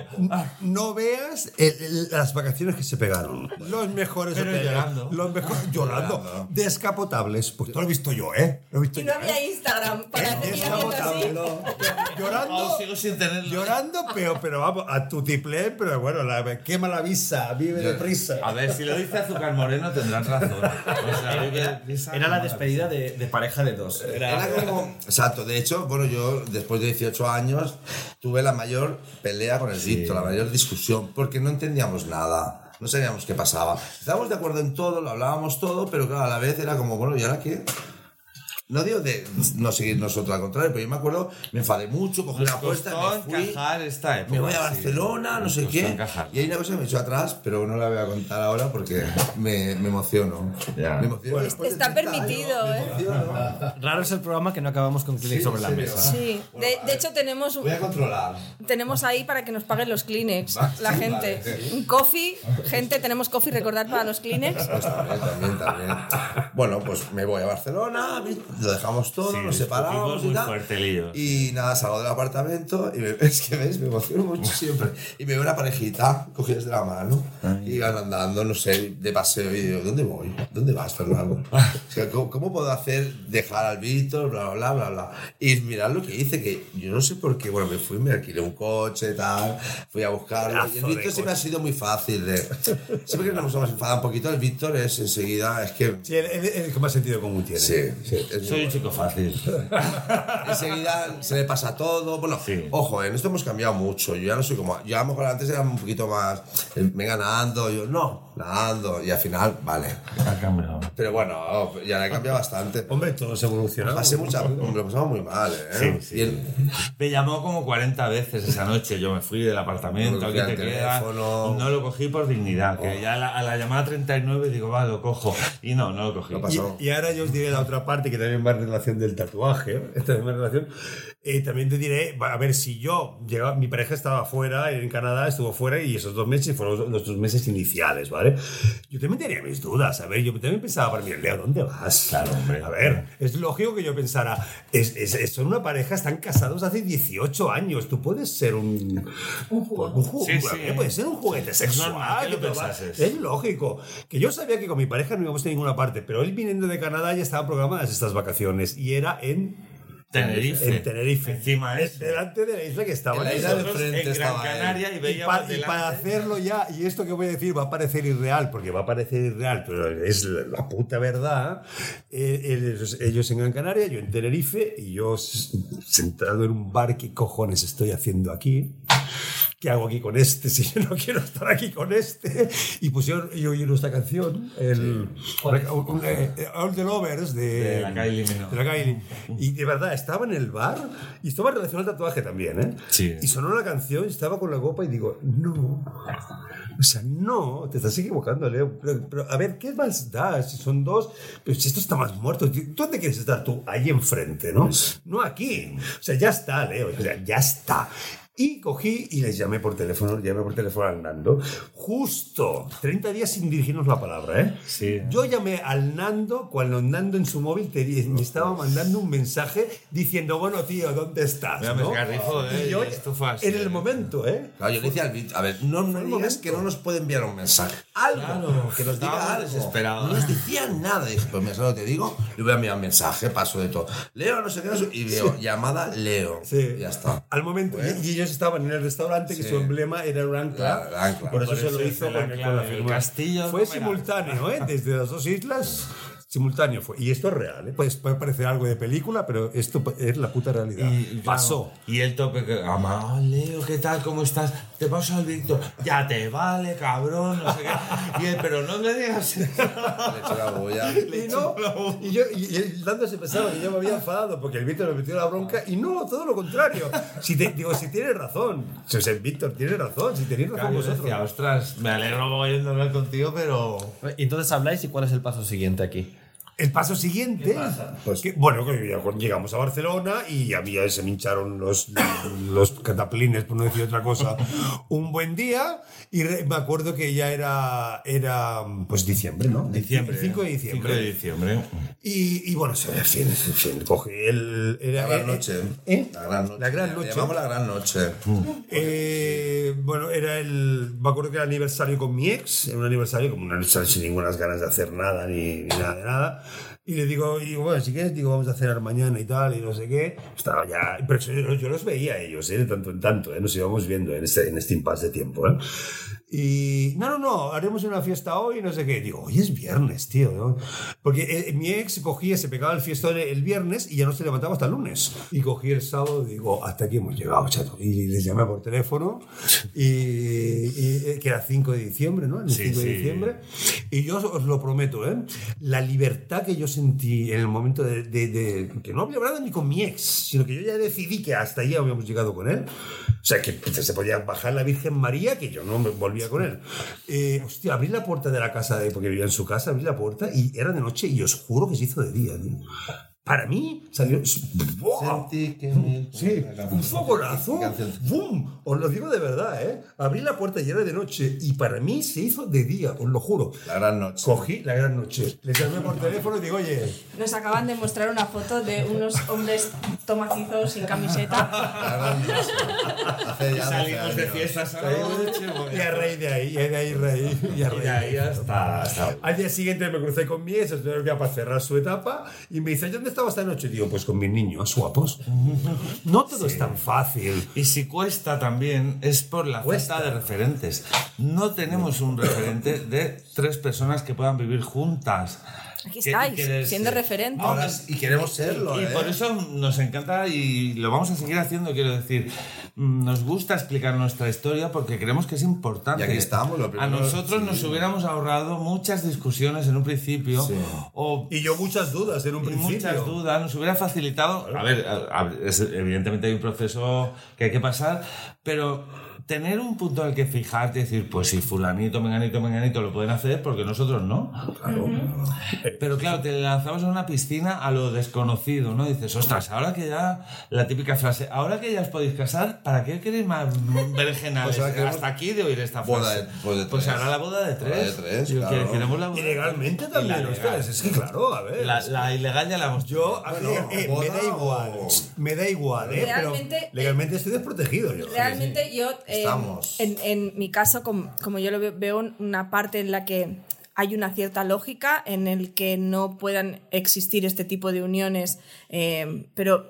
[SPEAKER 5] No veas el- el- las vacaciones que se pegaron. Los mejores
[SPEAKER 7] Pero
[SPEAKER 5] hoteles,
[SPEAKER 7] llorando.
[SPEAKER 5] Los mejores llorando. Descapotables. Pues lo he visto yo, ¿eh? Lo he visto
[SPEAKER 2] Y no
[SPEAKER 5] yo.
[SPEAKER 2] había
[SPEAKER 5] ¿eh?
[SPEAKER 2] Instagram para así.
[SPEAKER 5] Descapotable. Llorando.
[SPEAKER 7] Oh, sigo sin tener tenerlo.
[SPEAKER 5] Llorando, pero, pero vamos, a tutiplén, pero bueno, la, quema la visa, vive deprisa.
[SPEAKER 7] A ver, si lo dice Azúcar Moreno tendrán razón. O sea, vive prisa,
[SPEAKER 1] Era la despedida de, de pareja de dos.
[SPEAKER 6] Era como. Exacto, de hecho, bueno, yo después de 18 años tuve la mayor pelea con el Víctor, la mayor discusión, porque no entendíamos nada. No sabíamos qué pasaba. Estábamos de acuerdo en todo, lo hablábamos todo, pero claro, a la vez era como, bueno, ¿y ahora qué? No digo de no seguir nosotros al contrario, pero yo me acuerdo, me enfadé mucho, cogí
[SPEAKER 7] Nos
[SPEAKER 6] la puerta,
[SPEAKER 7] costó
[SPEAKER 6] me fui,
[SPEAKER 7] encajar esta época.
[SPEAKER 6] me voy a
[SPEAKER 7] sí.
[SPEAKER 6] Barcelona, no
[SPEAKER 7] Nos
[SPEAKER 6] sé qué.
[SPEAKER 7] encajar.
[SPEAKER 6] Y hay una cosa que me echó atrás, pero no la voy a contar ahora porque me, me emociono.
[SPEAKER 7] Ya.
[SPEAKER 6] Me emociono. De
[SPEAKER 2] Está
[SPEAKER 6] 30
[SPEAKER 2] permitido,
[SPEAKER 6] años,
[SPEAKER 2] ¿eh?
[SPEAKER 1] Raro es el programa que no acabamos con Kleenex sobre la mesa.
[SPEAKER 2] Sí, de, de hecho tenemos,
[SPEAKER 6] Voy a controlar.
[SPEAKER 2] tenemos ahí para que nos paguen los Kleenex,
[SPEAKER 6] Va,
[SPEAKER 2] la
[SPEAKER 6] sí,
[SPEAKER 2] gente.
[SPEAKER 6] vale.
[SPEAKER 2] Un coffee, gente, tenemos coffee, recordar para los Kleenex.
[SPEAKER 6] Pues también, también, también. Bueno, pues me voy a Barcelona, lo dejamos todo,
[SPEAKER 7] Sí,
[SPEAKER 6] nos separamos y tal.
[SPEAKER 7] fuerte.
[SPEAKER 6] Y nada, salgo del apartamento y me, es que ves, me emociono mucho siempre. Y me veo una parejita cogidas de la mano y van andando, no sé, de paseo y digo, ¿dónde voy? ¿Dónde vas, Fernando? O sea, ¿cómo, cómo puedo hacer dejar al Víctor, bla, bla, bla, bla? Y mirad lo que hice, que yo no sé por qué, bueno, me fui, me alquilé un coche, tal, fui a buscarlo. Y el Víctor siempre ha sido muy fácil de... Siempre que nos hemos enfadado un poquito, el Víctor es enseguida, es que...
[SPEAKER 5] Sí, él, él- él es el que más sentido común tiene.
[SPEAKER 6] Sí, sí, es
[SPEAKER 7] Soy un chico fácil.
[SPEAKER 6] Enseguida se le pasa todo. Bueno,
[SPEAKER 7] Sí.
[SPEAKER 6] ojo, en esto hemos cambiado mucho. Yo ya no soy como. Yo a lo mejor antes era un poquito más. eh, Venga, nadando. Yo no, nadando. Y al final, vale.
[SPEAKER 7] Ha cambiado.
[SPEAKER 6] Pero bueno, ya le he cambiado bastante.
[SPEAKER 5] Hombre, todos evolucionamos.
[SPEAKER 6] Pasé mucha. Me lo pasamos muy mal, ¿eh?
[SPEAKER 7] Sí, sí.
[SPEAKER 6] Y el-
[SPEAKER 7] Me llamó como 40 veces esa noche. Yo me fui del apartamento,
[SPEAKER 6] No
[SPEAKER 7] aquí te queda. No lo cogí por dignidad. Que ya a la, a la llamada 39 digo, va, lo cojo. Y no, no lo cogí.
[SPEAKER 6] No pasó.
[SPEAKER 5] Y, y ahora yo os diré la otra parte que también va en relación del tatuaje. Esta misma relación. Eh, también te diré, va, a ver, si yo llegaba, mi pareja estaba fuera, en Canadá, estuvo fuera y esos dos meses fueron los, los dos meses iniciales, ¿vale? Yo también tenía mis dudas, a ver, yo también pensaba para mí, Leo, ¿dónde vas?
[SPEAKER 7] Claro, hombre.
[SPEAKER 5] A ver, es lógico que yo pensara, es, es- es- son una pareja, están casados hace 18 años, tú puedes ser un... Un juguete.
[SPEAKER 7] Sí, sí.
[SPEAKER 5] Puede ser un juguete sexual.
[SPEAKER 7] que
[SPEAKER 5] es lógico. Que yo sabía que con mi pareja no íbamos a ninguna parte, pero él viniendo de Canadá ya estaban programadas estas vacaciones y era en
[SPEAKER 7] Tenerife.
[SPEAKER 5] En Tenerife.
[SPEAKER 7] Encima es.
[SPEAKER 5] Delante de la isla que estaba
[SPEAKER 6] En la
[SPEAKER 5] ahí.
[SPEAKER 6] isla de frente
[SPEAKER 7] en Gran
[SPEAKER 6] él.
[SPEAKER 7] Canaria y
[SPEAKER 5] Y,
[SPEAKER 7] veíamos
[SPEAKER 5] pa- y para hacerlo ya, y esto que voy a decir va a parecer irreal, porque va a parecer irreal, pero es la, la puta verdad. eh, ellos, ellos en Gran Canaria, yo en Tenerife, y yo sentado en un bar, ¿qué cojones estoy haciendo aquí? ¿Qué hago aquí con este? Si yo no quiero estar aquí con este. Y pusieron y oyeron esta canción, el un- eh, All the Lovers de,
[SPEAKER 7] De la Kylie Minogue.
[SPEAKER 5] de la Kylie. Y de verdad, estaba en el bar y estaba relacionado al tatuaje también, ¿eh?
[SPEAKER 7] Sí.
[SPEAKER 5] Y sonó la canción, y estaba con la copa y digo, no. O sea, no, te estás equivocando, Leo. Pero, pero, a ver, ¿qué más da? Si son dos, pero si esto está más muerto, ¿dónde quieres estar tú? Ahí enfrente, ¿no? No aquí. O sea, ya está, Leo. O sea, ya está. Y cogí y les llamé por teléfono, llamé por teléfono al Nando. Justo 30 días sin dirigirnos la palabra, ¿eh?
[SPEAKER 7] Sí.
[SPEAKER 5] Yo llamé al Nando cuando Nando en su móvil te me estaba mandando un mensaje diciendo, bueno, tío, ¿dónde estás?
[SPEAKER 7] Me
[SPEAKER 5] ¿no?
[SPEAKER 7] esgarrifó, ¿eh?
[SPEAKER 5] Y yo,
[SPEAKER 7] esto fue así,
[SPEAKER 5] en el
[SPEAKER 7] ¿eh?
[SPEAKER 5] momento, ¿eh?
[SPEAKER 6] Claro, yo le decía al Víctor, a ver, no me digas que no nos puede enviar un mensaje. Algo.
[SPEAKER 7] Claro,
[SPEAKER 6] que nos diga algo.
[SPEAKER 7] desesperados.
[SPEAKER 6] No nos decían nada. Dije, pues mira, ¿sabes lo que te digo? Le voy a enviar un mensaje, paso de todo. Leo, no sé qué, no sé- y veo, llamada Leo.
[SPEAKER 5] Sí.
[SPEAKER 6] Ya está.
[SPEAKER 5] Al momento. Y, y ellos estaban en el restaurante que
[SPEAKER 6] Sí.
[SPEAKER 5] su emblema era un ancla.
[SPEAKER 6] Claro, el ancla.
[SPEAKER 5] Por eso
[SPEAKER 7] Por
[SPEAKER 5] se
[SPEAKER 7] eso
[SPEAKER 5] lo
[SPEAKER 7] es
[SPEAKER 5] hizo
[SPEAKER 7] el
[SPEAKER 5] con,
[SPEAKER 7] ancla
[SPEAKER 5] con la firma.
[SPEAKER 7] castillo,
[SPEAKER 5] Fue simultáneo, ¿eh? Desde las dos islas. Simultáneo fue. Y esto es real, ¿eh? Pues puede parecer algo de película, pero esto es la puta realidad.
[SPEAKER 7] Y, claro,
[SPEAKER 5] Pasó.
[SPEAKER 7] Y el tope que, "Ama, Leo, ¿qué tal? ¿Cómo estás? Te paso al Víctor. Ya te vale, cabrón, no sé qué. Y él, pero no me digas.
[SPEAKER 6] Le echo la bulla.
[SPEAKER 5] Y no, y, yo, y, y el Nando se pensaba que yo me había enfadado porque el Víctor me metió la bronca y no, todo lo contrario. Si te, digo, si tienes razón, si el Víctor tiene razón, si tenéis razón
[SPEAKER 7] Claro,
[SPEAKER 5] vosotros.
[SPEAKER 7] decía, ostras, me alegro mogollón de hablar contigo, pero...
[SPEAKER 1] Y entonces habláis y cuál es el paso siguiente aquí.
[SPEAKER 5] El paso siguiente,
[SPEAKER 6] Pues-
[SPEAKER 5] que, bueno, que ya cuando llegamos a Barcelona y había, se me hincharon los, los cataplines, por no decir otra cosa, un buen día y re- me acuerdo que ya era, era pues diciembre, ¿no?
[SPEAKER 7] Diciembre.
[SPEAKER 5] 5 de
[SPEAKER 7] 5
[SPEAKER 5] diciembre.
[SPEAKER 7] de diciembre.
[SPEAKER 5] Y, y bueno, se en fin, en fin, cogí el... Era,
[SPEAKER 6] La gran
[SPEAKER 5] eh,
[SPEAKER 6] noche.
[SPEAKER 5] ¿Eh?
[SPEAKER 6] La gran noche.
[SPEAKER 5] La gran noche.
[SPEAKER 6] llamamos la gran noche.
[SPEAKER 5] Eh, bueno, era el. Me acuerdo que era aniversario con mi ex. Era un aniversario, como un aniversario sin ninguna ganas de hacer nada ni, ni nada de nada. Y le digo, y bueno, si quieres, digo, vamos a cenar mañana y tal, y no sé qué. Estaba ya. Pero yo, los veía ellos, ¿eh? de tanto en tanto, ¿eh? nos íbamos viendo en este, en este impasse de tiempo. ¿eh? Y no, no, no, haremos una fiesta hoy, no sé qué. Digo, hoy es viernes, tío. ¿no? Porque eh, mi ex cogía, se pegaba el fiestón el viernes y ya no se levantaba hasta el lunes. Y cogí el sábado y digo, hasta aquí hemos llegado, chato. Y les llamé por teléfono, y, y, eh, que era 5 de diciembre, ¿no? El 5 de diciembre. Y yo os lo prometo, ¿eh? La libertad que yo sentí en el momento de, de- de- que no había hablado ni con mi ex, sino que yo ya decidí que hasta ahí habíamos llegado con él. O sea, que se podía bajar la Virgen María, que yo no me volvía con él. Eh, hostia, abrí la puerta de la casa, de, porque vivía en su casa, abrí la puerta y era de noche y os juro que se hizo de día. Para mí salió... ¡Buah!
[SPEAKER 6] Sentí que mi-
[SPEAKER 5] Sí, un fogonazo. ¡Bum! Os lo digo de verdad, ¿eh? Abrí la puerta y era de noche y para mí se hizo de día, os lo juro.
[SPEAKER 6] La gran noche.
[SPEAKER 5] Cogí la gran noche. Les llamé por teléfono y digo, oye,
[SPEAKER 2] Nos acaban de mostrar una foto de unos hombres tomacizos sin camiseta.
[SPEAKER 6] La gran noche. Hace ya 12
[SPEAKER 7] Salimos de
[SPEAKER 6] años.
[SPEAKER 7] fiestas a la noche,
[SPEAKER 5] y a raíz de ahí, y de ahí reí, y a
[SPEAKER 7] Y
[SPEAKER 5] raíz
[SPEAKER 7] de ahí hasta, hasta
[SPEAKER 5] Al día siguiente me crucé con mi ex, estoy ya para cerrar su etapa, y me dice, ¿dónde estabas esta noche? Digo, pues con mis niños guapos. No todo es tan fácil.
[SPEAKER 7] Y si cuesta también es por la
[SPEAKER 5] Cuesta.
[SPEAKER 7] falta de referentes. No tenemos un referente de tres personas que puedan vivir juntas.
[SPEAKER 2] Aquí estáis,
[SPEAKER 7] que
[SPEAKER 2] siendo referentes.
[SPEAKER 6] Ahora y queremos serlo,
[SPEAKER 7] Y
[SPEAKER 6] ¿eh?
[SPEAKER 7] por eso nos encanta y lo vamos a seguir haciendo, quiero decir. Mm, Nos gusta explicar nuestra historia porque creemos que es importante.
[SPEAKER 6] Y aquí estamos, lo
[SPEAKER 7] A
[SPEAKER 6] primero,
[SPEAKER 7] nosotros nos hubiéramos ahorrado muchas discusiones en un principio o
[SPEAKER 5] Y yo muchas dudas en un
[SPEAKER 7] y
[SPEAKER 5] principio.
[SPEAKER 7] muchas dudas, nos hubiera facilitado. A ver, a- a- es- evidentemente hay un proceso que hay que pasar, pero tener un punto en el que fijarte y decir, pues si fulanito, menganito, menganito lo pueden hacer, porque nosotros no. Pero claro, te lanzamos en una piscina a lo desconocido, ¿no? Dices, ostras, ahora que ya, la típica frase, ahora que ya os podéis casar, ¿para qué queréis más berenjenales?
[SPEAKER 6] Pues
[SPEAKER 7] Hasta aquí de oír esta
[SPEAKER 6] boda
[SPEAKER 7] frase.
[SPEAKER 6] de- pues de
[SPEAKER 7] pues ahora la boda de tres.
[SPEAKER 6] Boda de tres, claro.
[SPEAKER 7] Queremos la boda
[SPEAKER 5] Y legalmente
[SPEAKER 7] Y
[SPEAKER 5] también,
[SPEAKER 7] la
[SPEAKER 5] ostras, es que claro, a ver.
[SPEAKER 7] La, la ilegal ya la hemos
[SPEAKER 5] Yo, a mí,
[SPEAKER 6] Bueno,
[SPEAKER 5] eh, me da igual,
[SPEAKER 6] o-
[SPEAKER 5] me da igual, ¿eh?
[SPEAKER 2] Realmente,
[SPEAKER 5] pero legalmente estoy desprotegido yo.
[SPEAKER 2] Realmente yo, eh,
[SPEAKER 6] Estamos.
[SPEAKER 2] en, en mi caso, como, como yo lo veo, veo una parte en la que hay una cierta lógica en el que no puedan existir este tipo de uniones, eh, pero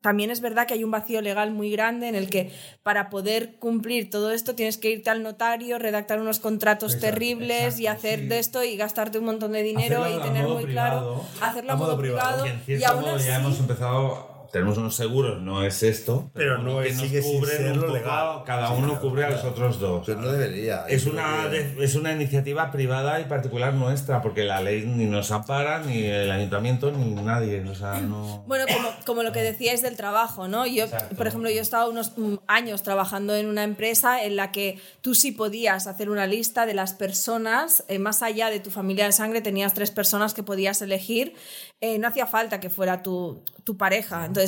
[SPEAKER 2] también es verdad que hay un vacío legal muy grande en el que para poder cumplir todo esto tienes que irte al notario, redactar unos contratos terribles y hacer de esto y gastarte un montón de dinero
[SPEAKER 7] Hacerlo
[SPEAKER 2] y
[SPEAKER 7] a
[SPEAKER 2] tener muy
[SPEAKER 7] privado.
[SPEAKER 2] claro, hacerlo
[SPEAKER 5] A modo
[SPEAKER 2] modo
[SPEAKER 5] privado.
[SPEAKER 2] privado,
[SPEAKER 7] Y en
[SPEAKER 2] y
[SPEAKER 7] cierto
[SPEAKER 2] aún
[SPEAKER 7] modo
[SPEAKER 2] así,
[SPEAKER 7] ya hemos empezado. Tenemos unos seguros, no es esto.
[SPEAKER 5] Pero no
[SPEAKER 7] que
[SPEAKER 5] es-
[SPEAKER 7] nos
[SPEAKER 5] sigue sin
[SPEAKER 7] cubren
[SPEAKER 5] ser
[SPEAKER 7] un
[SPEAKER 5] lo
[SPEAKER 7] poco,
[SPEAKER 5] legal.
[SPEAKER 7] Cada
[SPEAKER 5] Sí,
[SPEAKER 7] uno
[SPEAKER 5] claro,
[SPEAKER 7] cubre a los otros dos.
[SPEAKER 6] Pero no debería.
[SPEAKER 7] Es una,
[SPEAKER 6] que-
[SPEAKER 7] es una iniciativa privada y particular nuestra, porque la ley ni nos ampara, ni el ayuntamiento, ni nadie. O sea, no.
[SPEAKER 2] Bueno, como, como lo que decíais del trabajo, ¿no? Yo,
[SPEAKER 7] Exacto.
[SPEAKER 2] por ejemplo, yo he estado unos mm, años trabajando en una empresa en la que tú sí podías hacer una lista de las personas, eh, más allá de tu familia de sangre, tenías tres personas que podías elegir. Eh, no hacía falta que fuera tu, tu pareja. Entonces,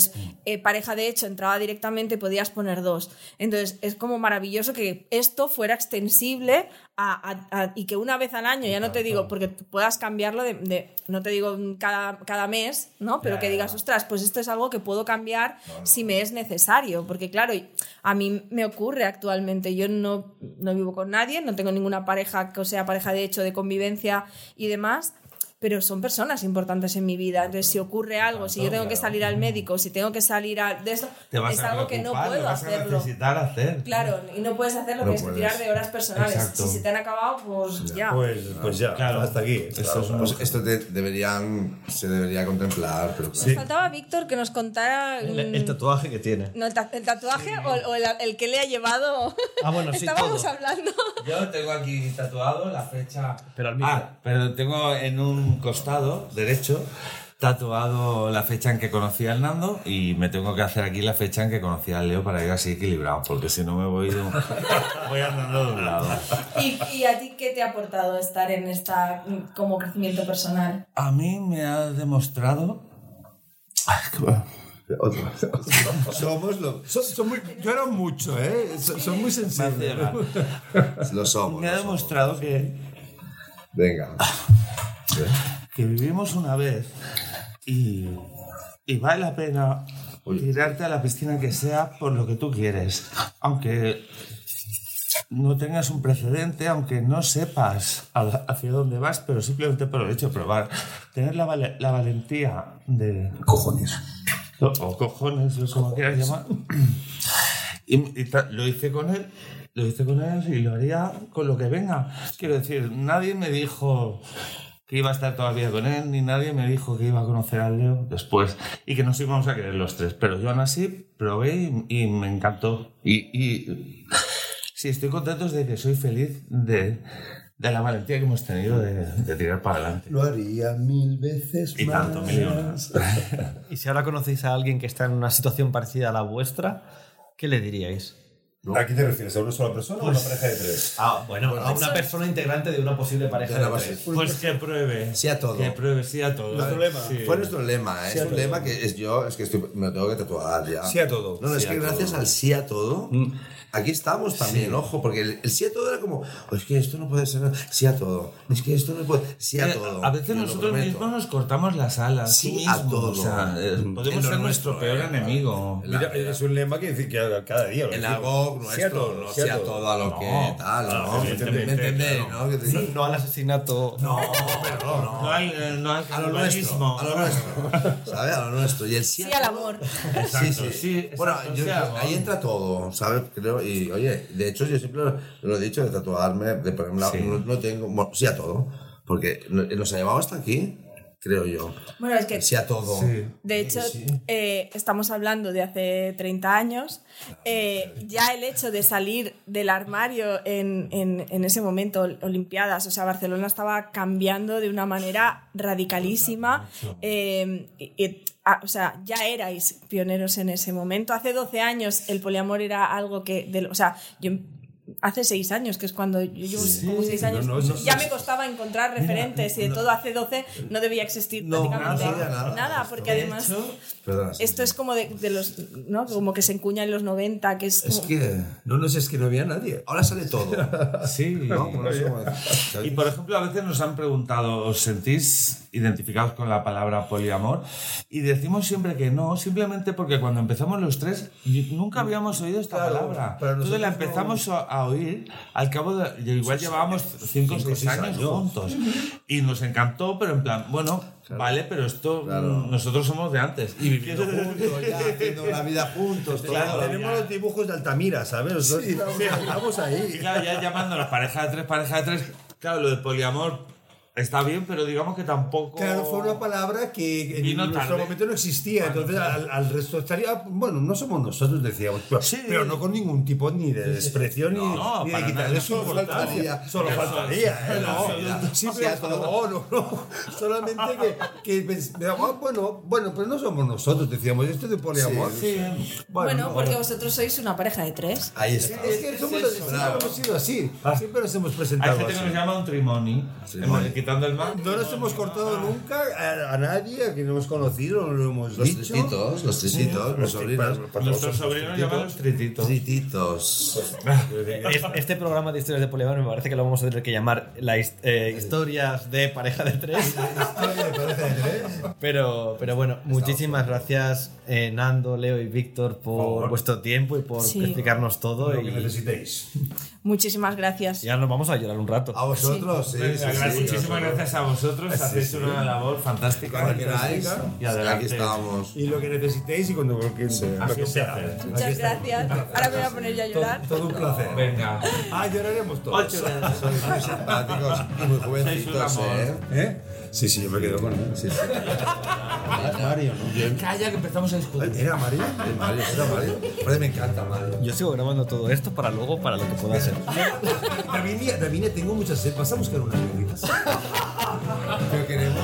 [SPEAKER 2] eh, pareja de hecho entraba directamente podías poner dos. Entonces, es como maravilloso que esto fuera extensible a- a- a- y que una vez al año, ya no te digo, porque puedas cambiarlo de, de- no te digo cada, cada mes, ¿no? Pero que digas, ostras, pues esto es algo que puedo cambiar si me es necesario. Porque claro, a mí me ocurre actualmente, yo no, no vivo con nadie, no tengo ninguna pareja que sea pareja de hecho, de convivencia y demás. Pero son personas importantes en mi vida. Entonces, si ocurre algo, si yo tengo que salir al médico, si tengo que salir a. De esto,
[SPEAKER 7] Te vas
[SPEAKER 2] es
[SPEAKER 7] a
[SPEAKER 2] algo que no
[SPEAKER 7] preocupar, lo
[SPEAKER 2] puedo
[SPEAKER 7] vas a
[SPEAKER 2] hacerlo.
[SPEAKER 7] necesitar hacer.
[SPEAKER 2] Claro, y no puedes hacerlo,
[SPEAKER 6] No
[SPEAKER 2] tienes que
[SPEAKER 6] puedes.
[SPEAKER 2] tirar de horas personales.
[SPEAKER 7] Exacto.
[SPEAKER 2] Si se te han acabado, pues ya.
[SPEAKER 5] Pues, pues ya,
[SPEAKER 7] Claro.
[SPEAKER 5] hasta aquí.
[SPEAKER 7] Esto es
[SPEAKER 6] Pues esto te- deberían, se debería contemplar, pero claro.
[SPEAKER 2] Nos faltaba Víctor que nos contara.
[SPEAKER 1] El,
[SPEAKER 2] mm,
[SPEAKER 1] el tatuaje que tiene.
[SPEAKER 2] no, el, ta- el tatuaje o, o el, el que le ha llevado.
[SPEAKER 1] Ah, bueno, sí,
[SPEAKER 2] Estábamos
[SPEAKER 1] todo.
[SPEAKER 2] hablando.
[SPEAKER 7] Yo tengo aquí tatuado la fecha.
[SPEAKER 1] Pero al mismo.
[SPEAKER 7] Ah, pero tengo en un costado derecho tatuado la fecha en que conocí a Hernando y me tengo que hacer aquí la fecha en que conocí a Leo para ir así equilibrado, porque si no me voy, de un- voy andando de un lado.
[SPEAKER 2] ¿Y, y a ti qué te ha aportado estar en esta como crecimiento personal?
[SPEAKER 7] A mí me ha demostrado. Ay, qué bueno.
[SPEAKER 6] Otro. somos lo,
[SPEAKER 5] Son, son muy, yo era mucho, ¿eh? Son, son muy sensibles.
[SPEAKER 6] lo somos.
[SPEAKER 7] Me ha
[SPEAKER 6] somos.
[SPEAKER 7] demostrado que,
[SPEAKER 6] Venga.
[SPEAKER 7] Que vivimos una vez y, y vale la pena tirarte a la piscina que sea por lo que tú quieres. Aunque no tengas un precedente, aunque no sepas hacia dónde vas, pero simplemente por el hecho de probar. Tener la, vale- la valentía de...
[SPEAKER 5] Cojones.
[SPEAKER 7] O, o cojones, o como quieras llamar. Y, y lo hice con él, lo hice con él y lo haría con lo que venga. Quiero decir, nadie me dijo que iba a estar todavía con él, ni nadie me dijo que iba a conocer a Leo después y que nos íbamos a querer los tres. Pero yo aún así probé y, y me encantó. Y, y sí, estoy contento de que soy feliz de, de la valentía que hemos tenido de, de tirar para adelante.
[SPEAKER 5] Lo haría mil veces
[SPEAKER 7] Y
[SPEAKER 5] más.
[SPEAKER 7] tanto, millones.
[SPEAKER 1] Y si ahora conocéis a alguien que está en una situación parecida a la vuestra, ¿qué le diríais?
[SPEAKER 5] ¿A qué te refieres? ¿A una sola persona o a una pareja de tres?
[SPEAKER 1] Ah, bueno, a una persona integrante de una posible pareja
[SPEAKER 6] De
[SPEAKER 1] tres.
[SPEAKER 7] Pues que pruebe.
[SPEAKER 6] Sí a todo.
[SPEAKER 7] Que pruebe, sí a todo.
[SPEAKER 5] Nuestro lema.
[SPEAKER 7] Sí.
[SPEAKER 6] Fue nuestro lema, ¿eh?
[SPEAKER 5] Sí a
[SPEAKER 6] es un lema que es yo, es que estoy, me lo tengo que tatuar ya.
[SPEAKER 5] Sí a todo.
[SPEAKER 6] No, no, es que
[SPEAKER 7] a
[SPEAKER 6] gracias
[SPEAKER 7] todo.
[SPEAKER 6] al sí a todo, aquí estamos también, ojo, porque el, el sí a todo era como, "Oh, es que esto no puede ser, sí a todo, es que esto no puede, sí a
[SPEAKER 7] Eh,
[SPEAKER 6] todo.
[SPEAKER 7] A veces nosotros mismos nos cortamos las alas.
[SPEAKER 6] Sí a todo.
[SPEAKER 7] O sea, eh,
[SPEAKER 6] En
[SPEAKER 7] podemos ser
[SPEAKER 6] nuestro,
[SPEAKER 7] nuestro peor
[SPEAKER 6] eh,
[SPEAKER 7] enemigo.
[SPEAKER 5] Mira, es un lema que dice que cada día.
[SPEAKER 6] En
[SPEAKER 5] decimos.
[SPEAKER 6] algo
[SPEAKER 5] Sí
[SPEAKER 6] nuestro,
[SPEAKER 5] a todo,
[SPEAKER 6] no
[SPEAKER 5] sí
[SPEAKER 6] a todo a lo
[SPEAKER 7] No.
[SPEAKER 6] que tal,
[SPEAKER 7] Ah,
[SPEAKER 6] ¿no? ¿Me entendéis,
[SPEAKER 7] claro.
[SPEAKER 6] no? Que te-
[SPEAKER 1] No al asesinato.
[SPEAKER 6] No, pero no, no.
[SPEAKER 7] No eh, no hay
[SPEAKER 6] A lo nuestro, a lo nuestro, ¿sabes? A lo nuestro. Y el sí,
[SPEAKER 2] al amor.
[SPEAKER 6] Sí, sí.
[SPEAKER 7] sí,
[SPEAKER 6] bueno, ahí entra todo, ¿sabes? Creo, y oye, de hecho yo siempre lo, lo he dicho, de tatuarme, de ponerme la-
[SPEAKER 7] Sí.
[SPEAKER 6] no, no tengo, bueno, sí a todo, porque no- nos ha llevado hasta aquí, creo yo.
[SPEAKER 2] Bueno, es que
[SPEAKER 6] Sí a todo.
[SPEAKER 7] Sí.
[SPEAKER 2] De hecho, eh, estamos hablando de hace 30 años. Eh, ya el hecho de salir del armario en, en- en ese momento, Olimpiadas, o sea, Barcelona estaba cambiando de una manera radicalísima. eh, y- y, ah, o sea, ya erais pioneros en ese momento. Hace 12 años el poliamor era algo que, o sea, yo hace 6 años, que es cuando yo llevo como 6 años,
[SPEAKER 5] no, no,
[SPEAKER 2] ya
[SPEAKER 5] no,
[SPEAKER 2] me costaba encontrar referentes y de todo hace 12 no debía existir
[SPEAKER 6] No,
[SPEAKER 2] prácticamente
[SPEAKER 6] nada, nada.
[SPEAKER 2] porque además esto es como de, de los, ¿no? Como que se encuña en los 90, que es
[SPEAKER 6] que
[SPEAKER 5] No, no sé, es que no había nadie.
[SPEAKER 6] ahora sale todo.
[SPEAKER 7] Sí.
[SPEAKER 6] ¿no?
[SPEAKER 7] Y por ejemplo, a veces nos han preguntado, ¿os sentís identificados con la palabra poliamor? Y decimos siempre que no, simplemente porque cuando empezamos los tres nunca habíamos oído esta
[SPEAKER 5] Claro,
[SPEAKER 7] palabra. Entonces la
[SPEAKER 5] nosotros no-
[SPEAKER 7] empezamos a, a oír al cabo de. Igual llevábamos cinco o
[SPEAKER 5] cinco,
[SPEAKER 7] seis
[SPEAKER 5] seis
[SPEAKER 7] años,
[SPEAKER 5] años.
[SPEAKER 7] juntos. Y nos encantó, pero en plan, bueno, vale, pero esto mm, nosotros somos de antes. Y viviendo
[SPEAKER 6] juntos ya, haciendo la vida juntos.
[SPEAKER 7] Claro,
[SPEAKER 5] Tenemos los dibujos de Altamira, ¿sabes? Nosotros estamos, estamos
[SPEAKER 7] Y
[SPEAKER 5] ahí.
[SPEAKER 7] claro, ya llamándonos pareja de tres, pareja de tres. Claro, lo de poliamor está bien, pero digamos que tampoco.
[SPEAKER 5] Claro, fue una palabra que en
[SPEAKER 7] Vino
[SPEAKER 5] nuestro
[SPEAKER 7] tarde.
[SPEAKER 5] momento no existía. Entonces, al, al resto estaría. Bueno, no somos nosotros, decíamos. Pero,
[SPEAKER 7] Sí.
[SPEAKER 5] pero no con ningún tipo ni de desprecio ni,
[SPEAKER 7] No,
[SPEAKER 5] ni de quitarle su
[SPEAKER 6] Solo
[SPEAKER 5] importancia.
[SPEAKER 6] faltaría.
[SPEAKER 5] Solo faltaría. ¿eh?
[SPEAKER 6] Sí.
[SPEAKER 5] Solamente que, que ah, bueno, bueno, pero no somos nosotros, decíamos. Esto de poliamor.
[SPEAKER 7] Sí.
[SPEAKER 2] Bueno, porque vosotros sois una pareja de tres.
[SPEAKER 6] Ahí está.
[SPEAKER 5] Es que somos
[SPEAKER 7] eso,
[SPEAKER 5] siempre hemos sido así. Siempre nos hemos
[SPEAKER 7] Hay
[SPEAKER 5] presentado
[SPEAKER 7] gente que
[SPEAKER 5] así.
[SPEAKER 7] nos llama un trimoni,
[SPEAKER 6] Trimoni.
[SPEAKER 7] Quitando el mar.
[SPEAKER 5] No nos hemos cortado nunca a, a nadie a quien no hemos conocido, no lo hemos
[SPEAKER 6] Los
[SPEAKER 5] dicho.
[SPEAKER 6] trititos, los trititos, los sobrinos.
[SPEAKER 7] Nuestros sobrinos llaman los trititos.
[SPEAKER 6] Trititos.
[SPEAKER 1] Es- Este programa de historias de poliamor me parece que lo vamos a tener que llamar la eh, historias de pareja de tres. Pero, pero bueno, muchísimas gracias eh, Nando, Leo y Víctor por vuestro tiempo y por
[SPEAKER 2] Sí.
[SPEAKER 1] explicarnos todo.
[SPEAKER 5] Lo que
[SPEAKER 1] Y,
[SPEAKER 5] necesitéis.
[SPEAKER 2] Muchísimas gracias.
[SPEAKER 1] y ahora nos vamos a llorar un rato.
[SPEAKER 6] A vosotros, sí.
[SPEAKER 7] Muchísimas gracias a vosotros, hecho una labor fantástica.
[SPEAKER 6] Cuando queráis,
[SPEAKER 7] Y adelante.
[SPEAKER 6] aquí estamos.
[SPEAKER 5] Y lo que necesiséis y cuando lo que, sea.
[SPEAKER 2] Muchas gracias. Ahora me voy a poner yo a llorar.
[SPEAKER 5] todo un placer.
[SPEAKER 7] Venga.
[SPEAKER 5] Ah, lloraremos todos.
[SPEAKER 7] Ocho
[SPEAKER 6] Sois muy simpáticos y muy jovencitos. ¿eh?
[SPEAKER 5] ¿Eh? Sí, sí, yo me quedo con él.
[SPEAKER 6] Sí, sí. Mario, ¿no?
[SPEAKER 7] Calla que empezamos a discutir.
[SPEAKER 5] ¿Era Mario?
[SPEAKER 6] Eh, Mario, era Mario. Pero me encanta Mario.
[SPEAKER 1] Yo sigo grabando todo esto para luego, para lo que pueda ser.
[SPEAKER 5] Davinia, Davinia, tengo muchas sed. ¿Vas a buscar unas birritas?
[SPEAKER 6] Pero queremos.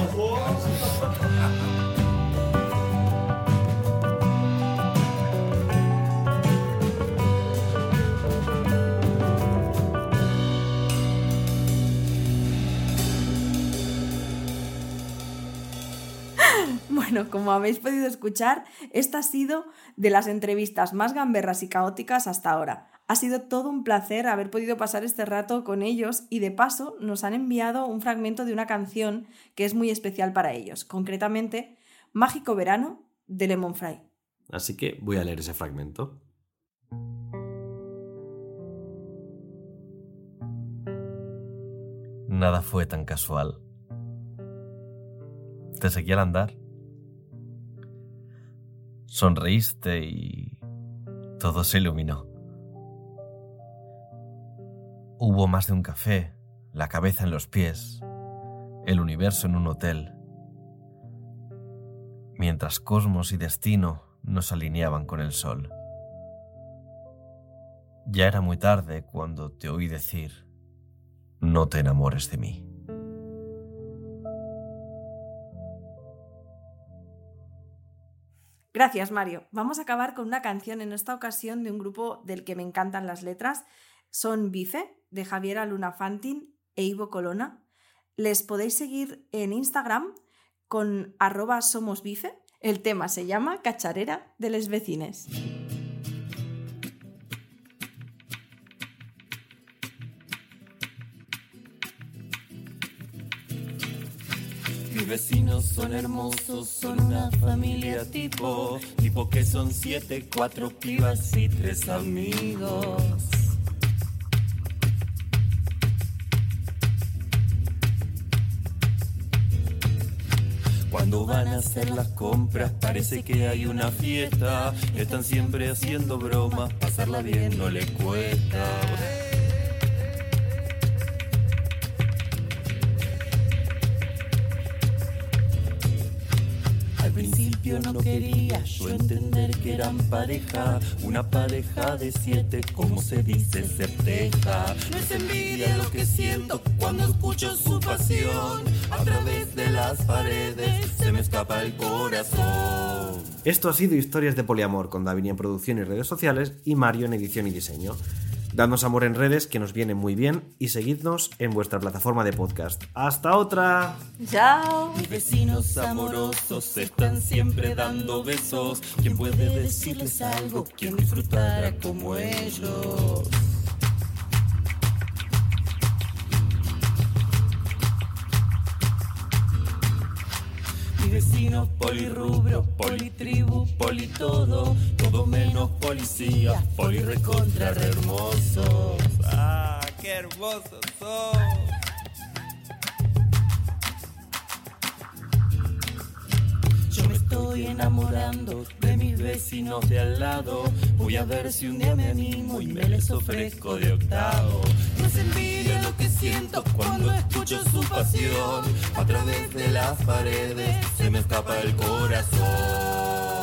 [SPEAKER 2] Bueno, como habéis podido escuchar, esta ha sido de las entrevistas más gamberras y caóticas hasta ahora. Ha sido todo un placer haber podido pasar este rato con ellos y de paso nos han enviado un fragmento de una canción que es muy especial para ellos, concretamente Mágico Verano de Lemon Fry.
[SPEAKER 1] Así que voy a leer ese fragmento. Nada fue tan casual. Te seguí al andar. Sonreíste y todo se iluminó. Hubo más de un café, la cabeza en los pies, el universo en un hotel, mientras cosmos y destino nos alineaban con el sol. Ya era muy tarde cuando te oí decir, no te enamores de mí.
[SPEAKER 2] Gracias, Mario. Vamos a acabar con una canción en esta ocasión de un grupo del que me encantan las letras. Son Bife, de Javiera Luna Fantin e Ivo Colona. Les podéis seguir en Instagram con arroba somosbife. El tema se llama Cacharera de les vecines.
[SPEAKER 8] Vecinos son hermosos, son una familia tipo, tipo que son siete, cuatro pibas y tres amigos. Cuando van a hacer las compras parece que hay una fiesta, están siempre haciendo bromas, pasarla bien no le cuesta. Principio no quería yo entender que eran pareja, una pareja de siete, como se dice, certeja. No es envidia lo que siento cuando escucho su pasión, a través de las paredes se me escapa el corazón.
[SPEAKER 1] Esto ha sido Historias de Poliamor con Davini en producción y redes sociales y Mario en edición y diseño. Dadnos amor en redes que nos viene muy bien y seguidnos en vuestra plataforma de podcast. ¡Hasta otra!
[SPEAKER 2] ¡Chao!
[SPEAKER 8] Mis vecinos amorosos están siempre dando besos. ¿Quién puede decirles algo? ¿Quién disfrutara como ellos? Mi vecino polirrubro, politribu, politodo, todo menos policía, polirecontra re hermosos. ¡Ah, qué hermosos son! Estoy enamorando de mis vecinos de al lado. Voy a ver si un día me animo y me les ofrezco de octavo. No es envidia lo que siento cuando escucho su pasión. A través de las paredes se me escapa el corazón.